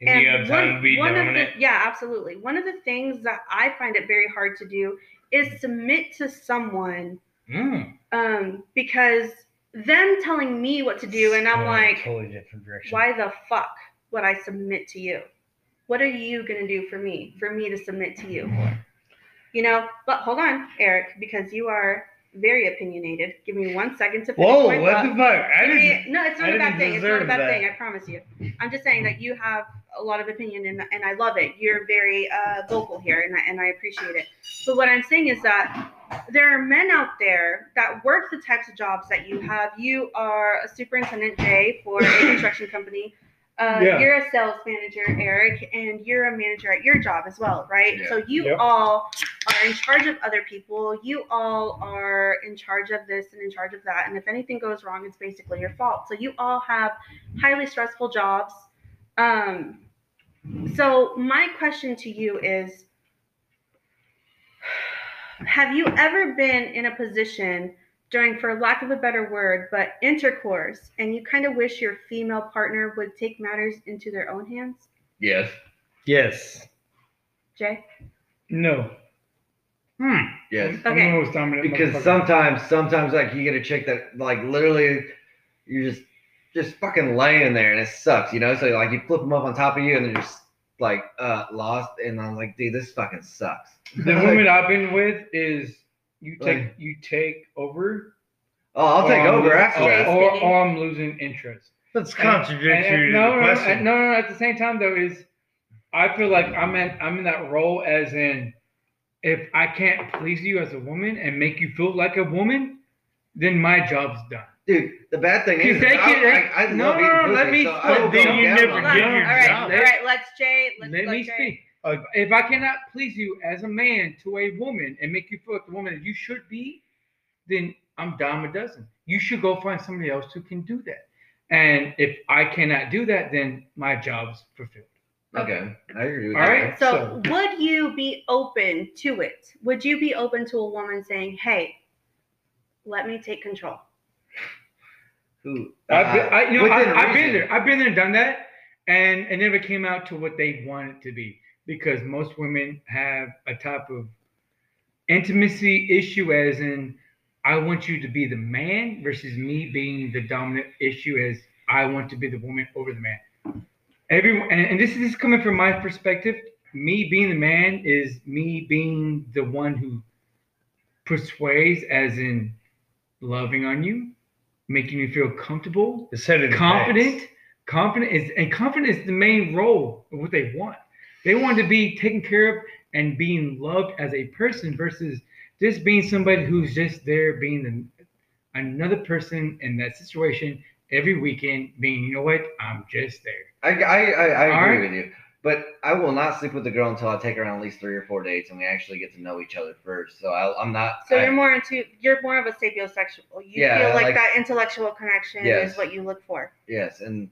S3: And you have time to be
S1: one
S3: dominant.
S1: Of the, yeah, absolutely. One of the things that I find it very hard to do is submit to someone
S3: Mm.
S1: um, because them telling me what to do, and I'm
S3: a
S1: like,
S3: totally different direction.
S1: why the fuck would I submit to you? What are you going to do for me, for me to submit to you? You know, but hold on, Eric, because you are very opinionated. Give me one second to finish
S3: Whoa,
S1: my
S3: what the fuck? I didn't.
S1: no, it's not
S3: I
S1: a bad thing. It's not a bad
S3: that.
S1: thing. I promise you. I'm just saying that you have a lot of opinion and, and I love it. You're very uh, vocal here and I, and I appreciate it. But what I'm saying is that there are men out there that work the types of jobs that you have. You are a superintendent, Jay, for a construction company. Uh,
S2: Yeah.
S1: You're a sales manager, Eric, and you're a manager at your job as well, right?
S5: Yeah.
S1: So you
S2: Yep.
S1: all are in charge of other people. You all are in charge of this and in charge of that. And if anything goes wrong, it's basically your fault. So you all have highly stressful jobs. Um, so my question to you is have you ever been in a position during for lack of a better word but intercourse and you kind of wish your female partner would take matters into their own hands
S5: Yes.
S3: Yes.
S1: jay
S2: No.
S3: Hmm.
S5: Yes.
S2: I'm
S1: Okay.
S2: the most dominant
S5: Because sometimes, sometimes like you get a chick that like literally, you're just just fucking laying there and it sucks, you know. So like you flip them up on top of you and they're just like uh lost, and I'm like, dude, this fucking sucks.
S2: the woman I've been with is you take
S5: Like-
S2: you take over.
S5: Oh, I'll take
S2: or I'm
S5: over
S2: lo-
S5: after
S2: oh,
S5: that.
S2: or, or I'm losing interest.
S3: That's
S2: And-
S3: contradictory
S2: and-
S3: to
S2: no,
S3: the
S2: no, no, no, no. At the same time, though, is I feel like I'm in I'm in that role as in if I can't please you as a woman and make you feel like a woman, then my job's done.
S5: Dude, the bad thing is,
S2: they can-
S5: I, I
S2: no,
S5: love
S2: no,
S5: eating
S2: no, let me-
S5: so I
S3: but then you
S5: down
S3: never
S5: on
S3: get
S5: it.
S3: your job.
S1: All right, all right, let's jay let's
S2: Let
S1: let
S2: me
S1: Jay.
S2: speak. If I cannot please you as a man to a woman and make you feel like the woman that you should be, then I'm dime a dozen. You should go find somebody else who can do that. And if I cannot do that, then my job's fulfilled.
S5: Okay, I agree with
S2: All
S5: you.
S2: right.
S1: So, would you be open to it? Would you be open to a woman saying, "Hey, let me take control"?
S5: Who?
S2: I've been,
S5: uh,
S2: I, you know, I, I've been there. I've been there and done that, and it never came out to what they wanted it to be because most women have a type of intimacy issue, as in, I want you to be the man versus me being the dominant issue, as I want to be the woman over the man. Everyone, and, and this is coming from my perspective. Me being the man is me being the one who persuades, as in loving on you, making you feel comfortable,
S3: The set of the
S2: confident. Confident is and confident is the main role of what they want. They want to be taken care of and being loved as a person versus just being somebody who's just there being the, another person in that situation every weekend, being you know what I'm just there.
S5: I, I, I, I agree
S2: right.
S5: with you. But I will not sleep with the girl until I take her on at least three or four dates and we actually get to know each other first. So I, I'm not.
S1: So
S5: I,
S1: you're more into you're more of a sapiosexual. You
S5: Yeah,
S1: feel like,
S5: like-
S1: that intellectual connection
S5: Yes.
S1: is what you look for.
S5: Yes, and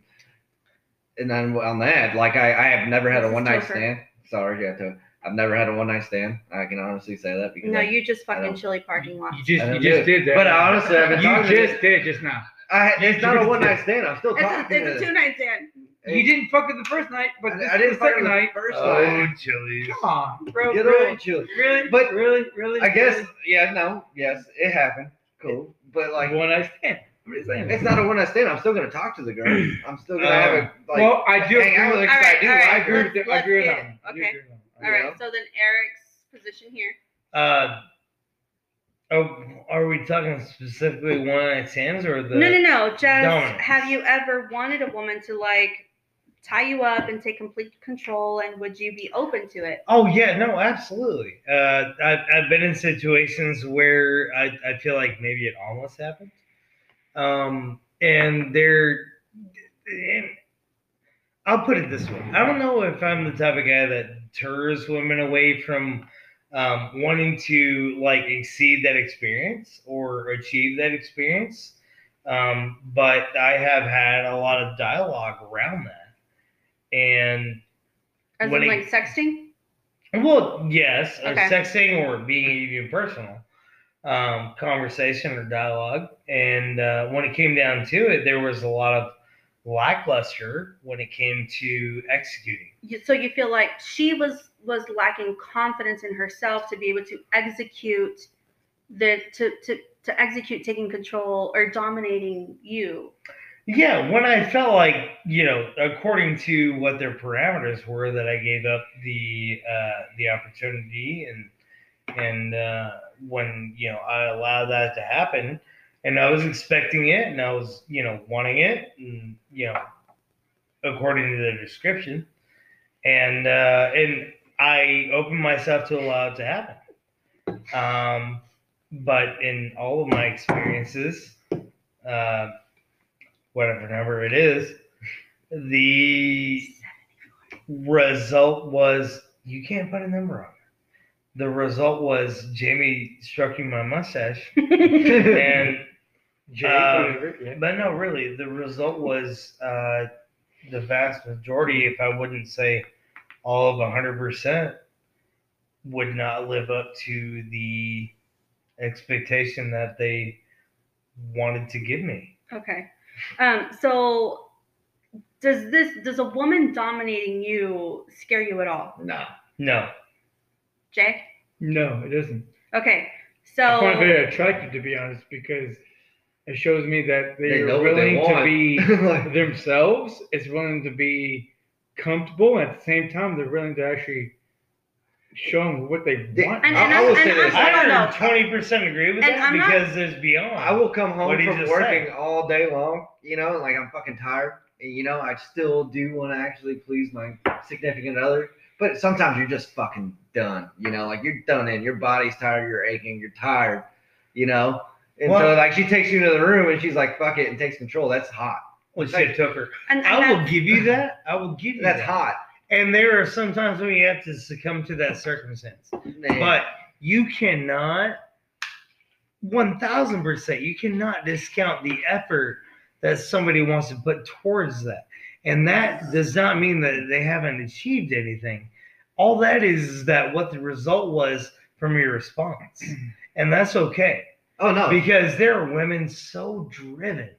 S5: and then on that, like I, I have never had a
S1: This is
S5: one night stand. Sorry, yeah, to, I've never had a one night stand. I can honestly say that because
S1: No,
S5: I,
S1: you just fucking
S5: don't-
S1: chili parking lot.
S2: You just you just did that.
S5: But honestly, I've been
S2: you
S5: talking to
S2: just did just now.
S5: I, it's not a one night stand. I'm still
S1: It's a, it's a two night stand.
S2: You didn't fuck it the first night, but
S5: I,
S2: this
S5: I didn't
S2: the
S5: fuck
S2: second
S5: her
S2: night.
S5: the first
S3: Oh,
S5: night.
S3: chilies.
S2: Come on, bro.
S5: Get
S2: really,
S5: on, chill.
S2: really,
S5: But-
S2: really, really.
S5: I guess,
S2: really?
S5: yeah, no, yes, it happened. Cool, but like,
S2: one night stand. I'm just saying.
S5: it's not a one night stand. I'm still gonna talk to the girl. I'm still gonna have a like.
S2: well, I do.
S5: hang out with
S2: agree-
S5: her 'cause
S1: Alright,
S5: I do
S1: alright,
S2: I agree with that. I agree with
S1: get-
S2: that. one. I
S1: okay.
S2: agree with that.
S1: All right.
S5: know?
S1: So then Eric's position here.
S3: Uh, oh, are we talking specifically one night stands or the?
S1: no, no, no. Just
S3: dominance.
S1: have you ever wanted a woman to like tie you up and take complete control, and would you be open to it?
S3: Oh yeah, no, absolutely. Uh, I've I've been in situations where I, I feel like maybe it almost happened, um, and there. and I'll put it this way: I don't know if I'm the type of guy that deters women away from um, wanting to like exceed that experience or achieve that experience, um, but I have had a lot of dialogue around that, and
S1: As in
S3: it-
S1: like sexting?
S3: well, yes, or sexting or being even personal um, conversation or dialogue. And uh, when it came down to it, there was a lot of lackluster when it came to executing.
S1: So you feel like she was was lacking confidence in herself to be able to execute the to to to execute taking control or dominating you.
S3: Yeah, when I felt like you know, according to what their parameters were, that I gave up the uh, the opportunity and and uh, when you know I allowed that to happen, and I was expecting it, and I was you know wanting it, and you know according to the description, and uh, and I opened myself to allow it to happen. Um, but in all of my experiences, uh, whatever number it is, the result was you can't put a number on it. The result was Jamie stroking my mustache, and
S2: Jake,
S3: Um, but no, really, the result was uh, the vast majority, if I wouldn't say all of hundred percent, would not live up to the expectation that they wanted to give me.
S1: Okay. Um, so does this does a woman dominating you scare you at all?
S5: No.
S3: No,
S1: Jay?
S2: No, it doesn't.
S1: Okay.
S2: So I find it very attractive to be honest because it shows me that
S5: They
S2: they're
S5: know what they
S2: willing to
S5: want.
S2: be
S5: Like,
S2: themselves. It's willing to be comfortable. And at the same time, they're willing to actually show them what they
S5: They-
S2: want.
S1: And-
S5: I,
S1: and
S5: I
S1: I'm-
S5: will
S1: and
S5: say
S1: I'm-
S5: this.
S1: Hold on,
S3: I
S1: no.
S3: twenty percent agree with
S1: And
S3: that
S1: I'm not-
S3: because there's beyond.
S5: I will come home
S3: What'd he
S5: from
S3: just
S5: working
S3: say?
S5: all day long, you know, like I'm fucking tired. And, you know, I still do want to actually please my significant other. But sometimes you're just fucking done, you know, like you're done in. Your body's tired, you're aching, you're tired, you know. And so, like, she takes you to the room and she's like, fuck it, and takes control. That's hot.
S3: Well, shit took her.
S1: and, and
S3: I will give you that. I will give you
S5: That's
S3: that.
S5: hot.
S3: And there are sometimes when you have to succumb to that circumstance.
S5: Man.
S3: But you cannot, 1000%, you cannot discount the effort that somebody wants to put towards that. And that does not mean that they haven't achieved anything. All that is, is that what the result was from your response. Mm-hmm. And that's okay
S5: oh, no.
S3: because there are women so driven,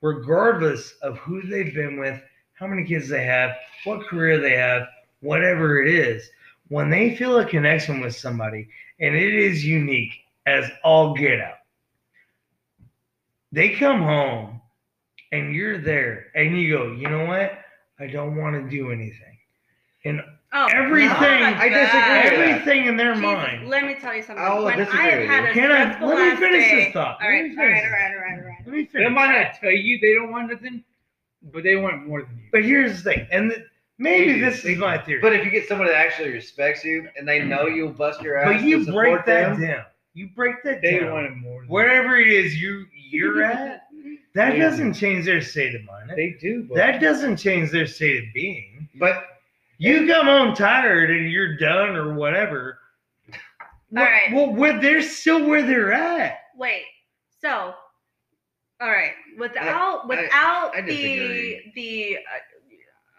S3: regardless of who they've been with, how many kids they have, what career they have, whatever it is. When they feel a connection with somebody and it is unique as all get out, they come home and you're there and you go, you know what? I don't want to do anything. And
S1: oh,
S3: everything-
S1: my
S5: I disagree with
S1: God.
S5: that.
S3: everything in their
S1: Jesus,
S3: mind.
S1: Let me tell you something.
S5: I will
S1: when
S5: disagree
S1: I have had a
S3: Can I
S1: stressful
S3: let me
S1: last
S3: finish
S1: day,
S3: this thought?
S1: All
S3: Let
S1: right,
S3: me
S1: all
S3: finish
S1: right,
S3: this
S1: all right, all right, all right.
S3: Let me
S2: They might not tell you they don't want nothing, but they want more than you.
S3: But here's the thing, and th- maybe
S2: They
S3: this is my theory.
S5: But if you get someone that actually respects you and they know mm-hmm. you'll bust your ass,
S3: But you
S5: to
S3: break that
S5: them,
S3: down. You break that
S2: they
S3: down.
S2: want it more. Than
S3: Wherever it is you you're at, that
S2: They
S3: doesn't change their state of mind.
S2: they do. But
S3: That doesn't change their state of being.
S5: But
S3: You come home tired and you're done or whatever.
S1: All right.
S3: Well, where they're still where they're at.
S1: Wait. So, all right. Without
S5: I-
S1: without
S5: I
S1: the the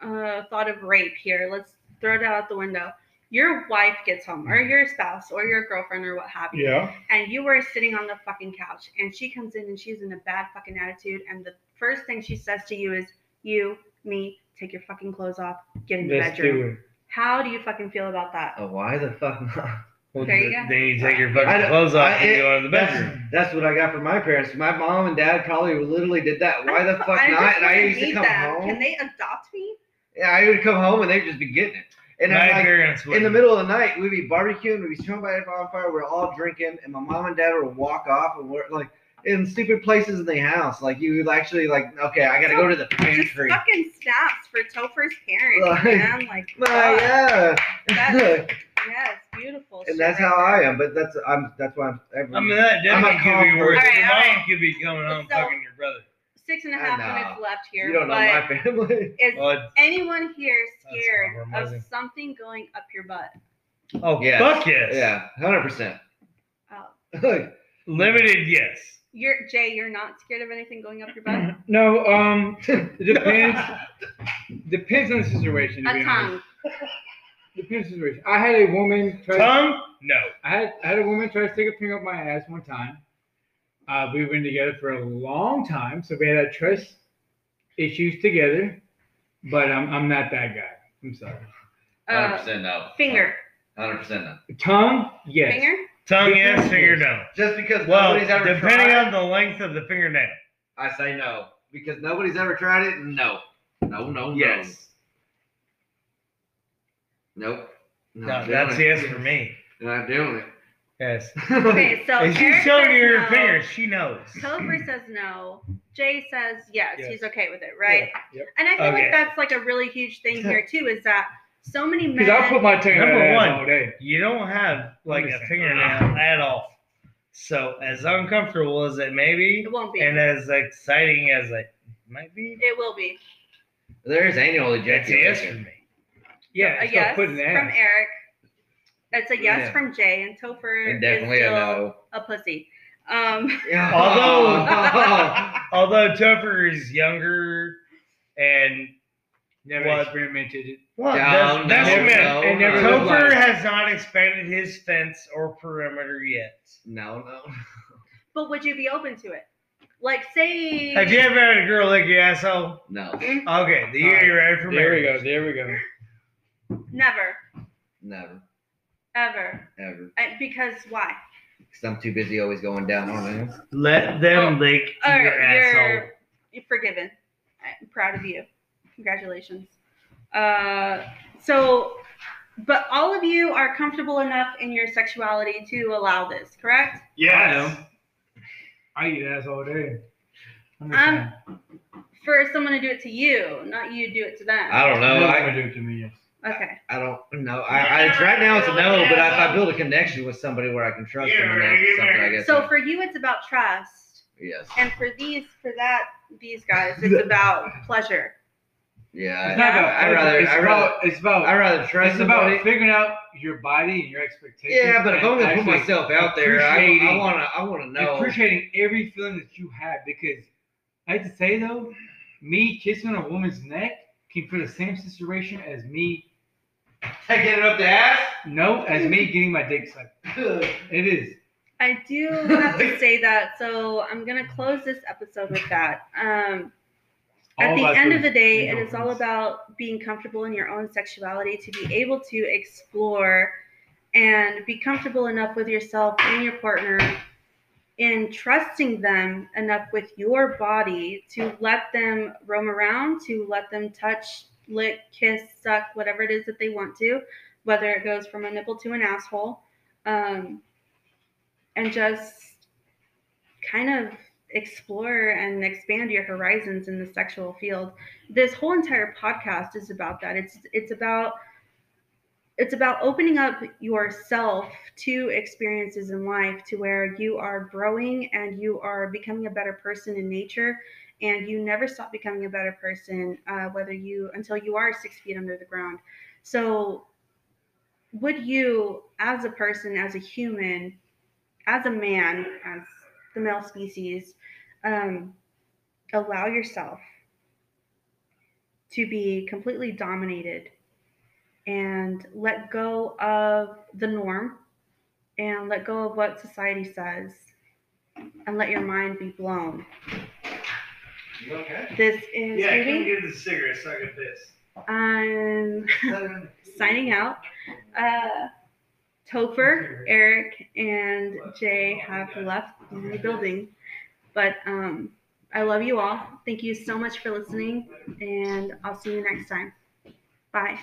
S1: uh, uh, thought of rape here, let's throw it out the window. Your wife gets home, or mm-hmm. your spouse, or your girlfriend, or what have you,
S2: yeah.
S1: and you were sitting on the fucking couch, and she comes in and she's in a bad fucking attitude, and the first thing she says to you is, "You, me, take your fucking clothes off, get in the
S2: Let's
S1: bedroom."
S2: do it.
S1: How do you fucking feel about that?
S5: oh, why the fuck not?
S3: Well,
S1: There you
S3: th-
S1: go.
S3: then you take your fucking
S5: don't-
S3: clothes off
S5: I-
S3: and
S5: it-
S3: go into the
S5: that's-
S3: bedroom.
S5: That's what I got from my parents. My mom and dad probably literally did that. Why the fuck
S1: just
S5: not? And I used to come
S1: them.
S5: home.
S1: Can they adopt me?
S5: Yeah, I would come home and they'd just be getting it. And
S3: My
S5: like,
S3: parents
S5: in the middle of the night, we'd be barbecuing, we'd be throwing by a bonfire, we're all drinking, and my mom and dad would walk off, and we're like in stupid places in the house. Like you would actually like, okay, I gotta go to the
S1: Just
S5: pantry.
S1: fucking snaps for Topher's parents,
S5: Like-
S1: man. Like,
S5: Nah,
S1: fuck.
S5: yeah.
S1: That's- yes, beautiful.
S5: and that's
S1: right
S5: how I am. But that's I'm that's why I'm. Every,
S3: I mean, that
S5: I'm a
S3: definitely could be worse.
S1: person.
S3: Your
S1: All right, all
S3: mom
S1: right.
S3: could be coming home
S1: So-
S3: fucking your brother.
S1: Six and a
S5: I
S1: half
S5: know.
S1: minutes left here.
S5: you don't know my family.
S1: is
S3: Well,
S1: anyone here scared of something going up your butt?
S3: oh,
S5: yeah,
S3: fuck yes.
S5: yeah, hundred percent.
S1: Oh.
S3: Limited yes.
S1: You're Jay. You're not scared of anything going up your butt.
S2: No, um, it depends. depends on the situation. to
S1: A
S2: be honest.
S1: tongue.
S2: Depends on the situation. I had a woman try.
S3: Tongue? No.
S2: I had I had a woman try to stick a finger up my ass one time. Uh, we've been together for a long time, so we had a trust issues together. But I'm I'm not that guy. I'm sorry.
S1: Uh, percent
S5: no.
S1: finger.
S5: Hundred percent no.
S2: Tongue, yes.
S1: Finger.
S3: Tongue yes, finger no.
S5: Just because
S3: Well,
S5: nobody's ever
S3: depending
S5: tried,
S3: on the length of the fingernail.
S5: I say no because nobody's ever tried it. No, no, no,
S3: Yes.
S5: no. Nope.
S3: No,
S5: Not
S3: that's
S5: doing it.
S3: yes for me.
S5: Not doing it.
S2: Yes.
S1: Okay, so
S3: If she's showing you her
S1: no.
S3: fingers, she knows.
S1: Topher says no. Jay says yes,
S2: Yes.
S1: he's okay with it, right?
S2: Yep.
S1: And I feel
S3: Okay.
S1: like that's like a really huge thing here too, is that so many men.
S2: Because I'll put my tongue
S3: Number
S2: out
S3: one.
S2: all day.
S3: You don't have like a fingernail at all. So as uncomfortable as it may be,
S1: it won't be.
S3: and as exciting as it might be,
S1: it will be.
S5: There's annual
S3: it's yes for me.
S2: Yeah,
S1: a
S2: it's
S1: yes
S2: yes, putting the
S1: from. Eric. It's a yes
S5: Yeah.
S1: from Jay, and Topher
S5: And
S1: is
S5: definitely a
S1: still
S5: no.
S1: a pussy. Um,
S5: Yeah.
S3: Although- Although Topher is younger and
S2: Never
S3: What?
S2: experimented it.
S3: well,
S5: No,
S3: that's, that's
S5: no,
S3: what
S5: no,
S2: and never
S5: no.
S3: Topher
S2: life.
S3: has not expanded his fence or perimeter yet.
S5: No, no.
S1: but would you be open to it? Like, say.
S3: Have you ever had a girl lick your asshole?
S5: No.
S3: Okay, the year you're ready for
S2: There we go. There we go.
S1: Never,
S5: Never.
S1: Ever.
S5: Ever.
S1: Uh, because why?
S5: Because I'm too busy always going down on it.
S3: Let them
S1: Oh,
S3: lick
S1: All
S3: your
S1: right,
S3: asshole.
S1: you're, you're forgiven. I'm proud of you. Congratulations. Uh, so, but all of you are comfortable enough in your sexuality to allow this, correct?
S2: Yes. I I eat ass all day. I'm
S1: Um. For someone to do it to you, not you do it to them.
S5: I don't know.
S2: No,
S5: I,
S2: do it to me. Yes.
S1: okay.
S5: I don't know. I, I it's, right now it's a no, but if I build a connection with somebody where I can trust them, and that's something I guess.
S1: So for you, it's about trust,
S5: yes.
S1: and for these, for that, these guys, it's about pleasure.
S5: Yeah.
S2: It's not
S5: I,
S2: about.
S5: I rather.
S2: It's
S5: I rather.
S2: about. It's about.
S5: I rather trust
S2: it's about
S5: somebody.
S2: figuring out your body and your expectations.
S5: Yeah, but if I'm gonna put myself out there, I, I wanna. I wanna know.
S2: appreciating every feeling that you have because I have to say though, me kissing a woman's neck can feel the same situation as me
S5: Taking it up the ass.
S2: no as me getting my dick sucked. It is.
S1: I do have to say that, so I'm gonna close this episode with that. Um, at
S2: All
S1: the end of the day, it is all about being comfortable in your own sexuality to be able to explore and be comfortable enough with yourself and your partner in trusting them enough with your body to let them roam around, to let them touch, lick, kiss, suck, whatever it is that they want to, whether it goes from a nipple to an asshole. Um, and just kind of explore and expand your horizons in the sexual field. This whole entire podcast is about that. It's it's about it's about opening up yourself to experiences in life to where you are growing and you are becoming a better person in nature and you never stop becoming a better person uh, whether you until you are six feet under the ground so would you as a person as a human as a man as the male species um, allow yourself to be completely dominated and let go of the norm and let go of what society says and let your mind be blown.
S3: You okay?
S1: This is
S3: Yeah, come
S1: Ruby.
S3: get the cigarette so I can piss.
S1: I'm signing out. Uh, Topher, Eric, and Jay have left the building, but um, I love you all. Thank you so much for listening, and I'll see you next time. Bye.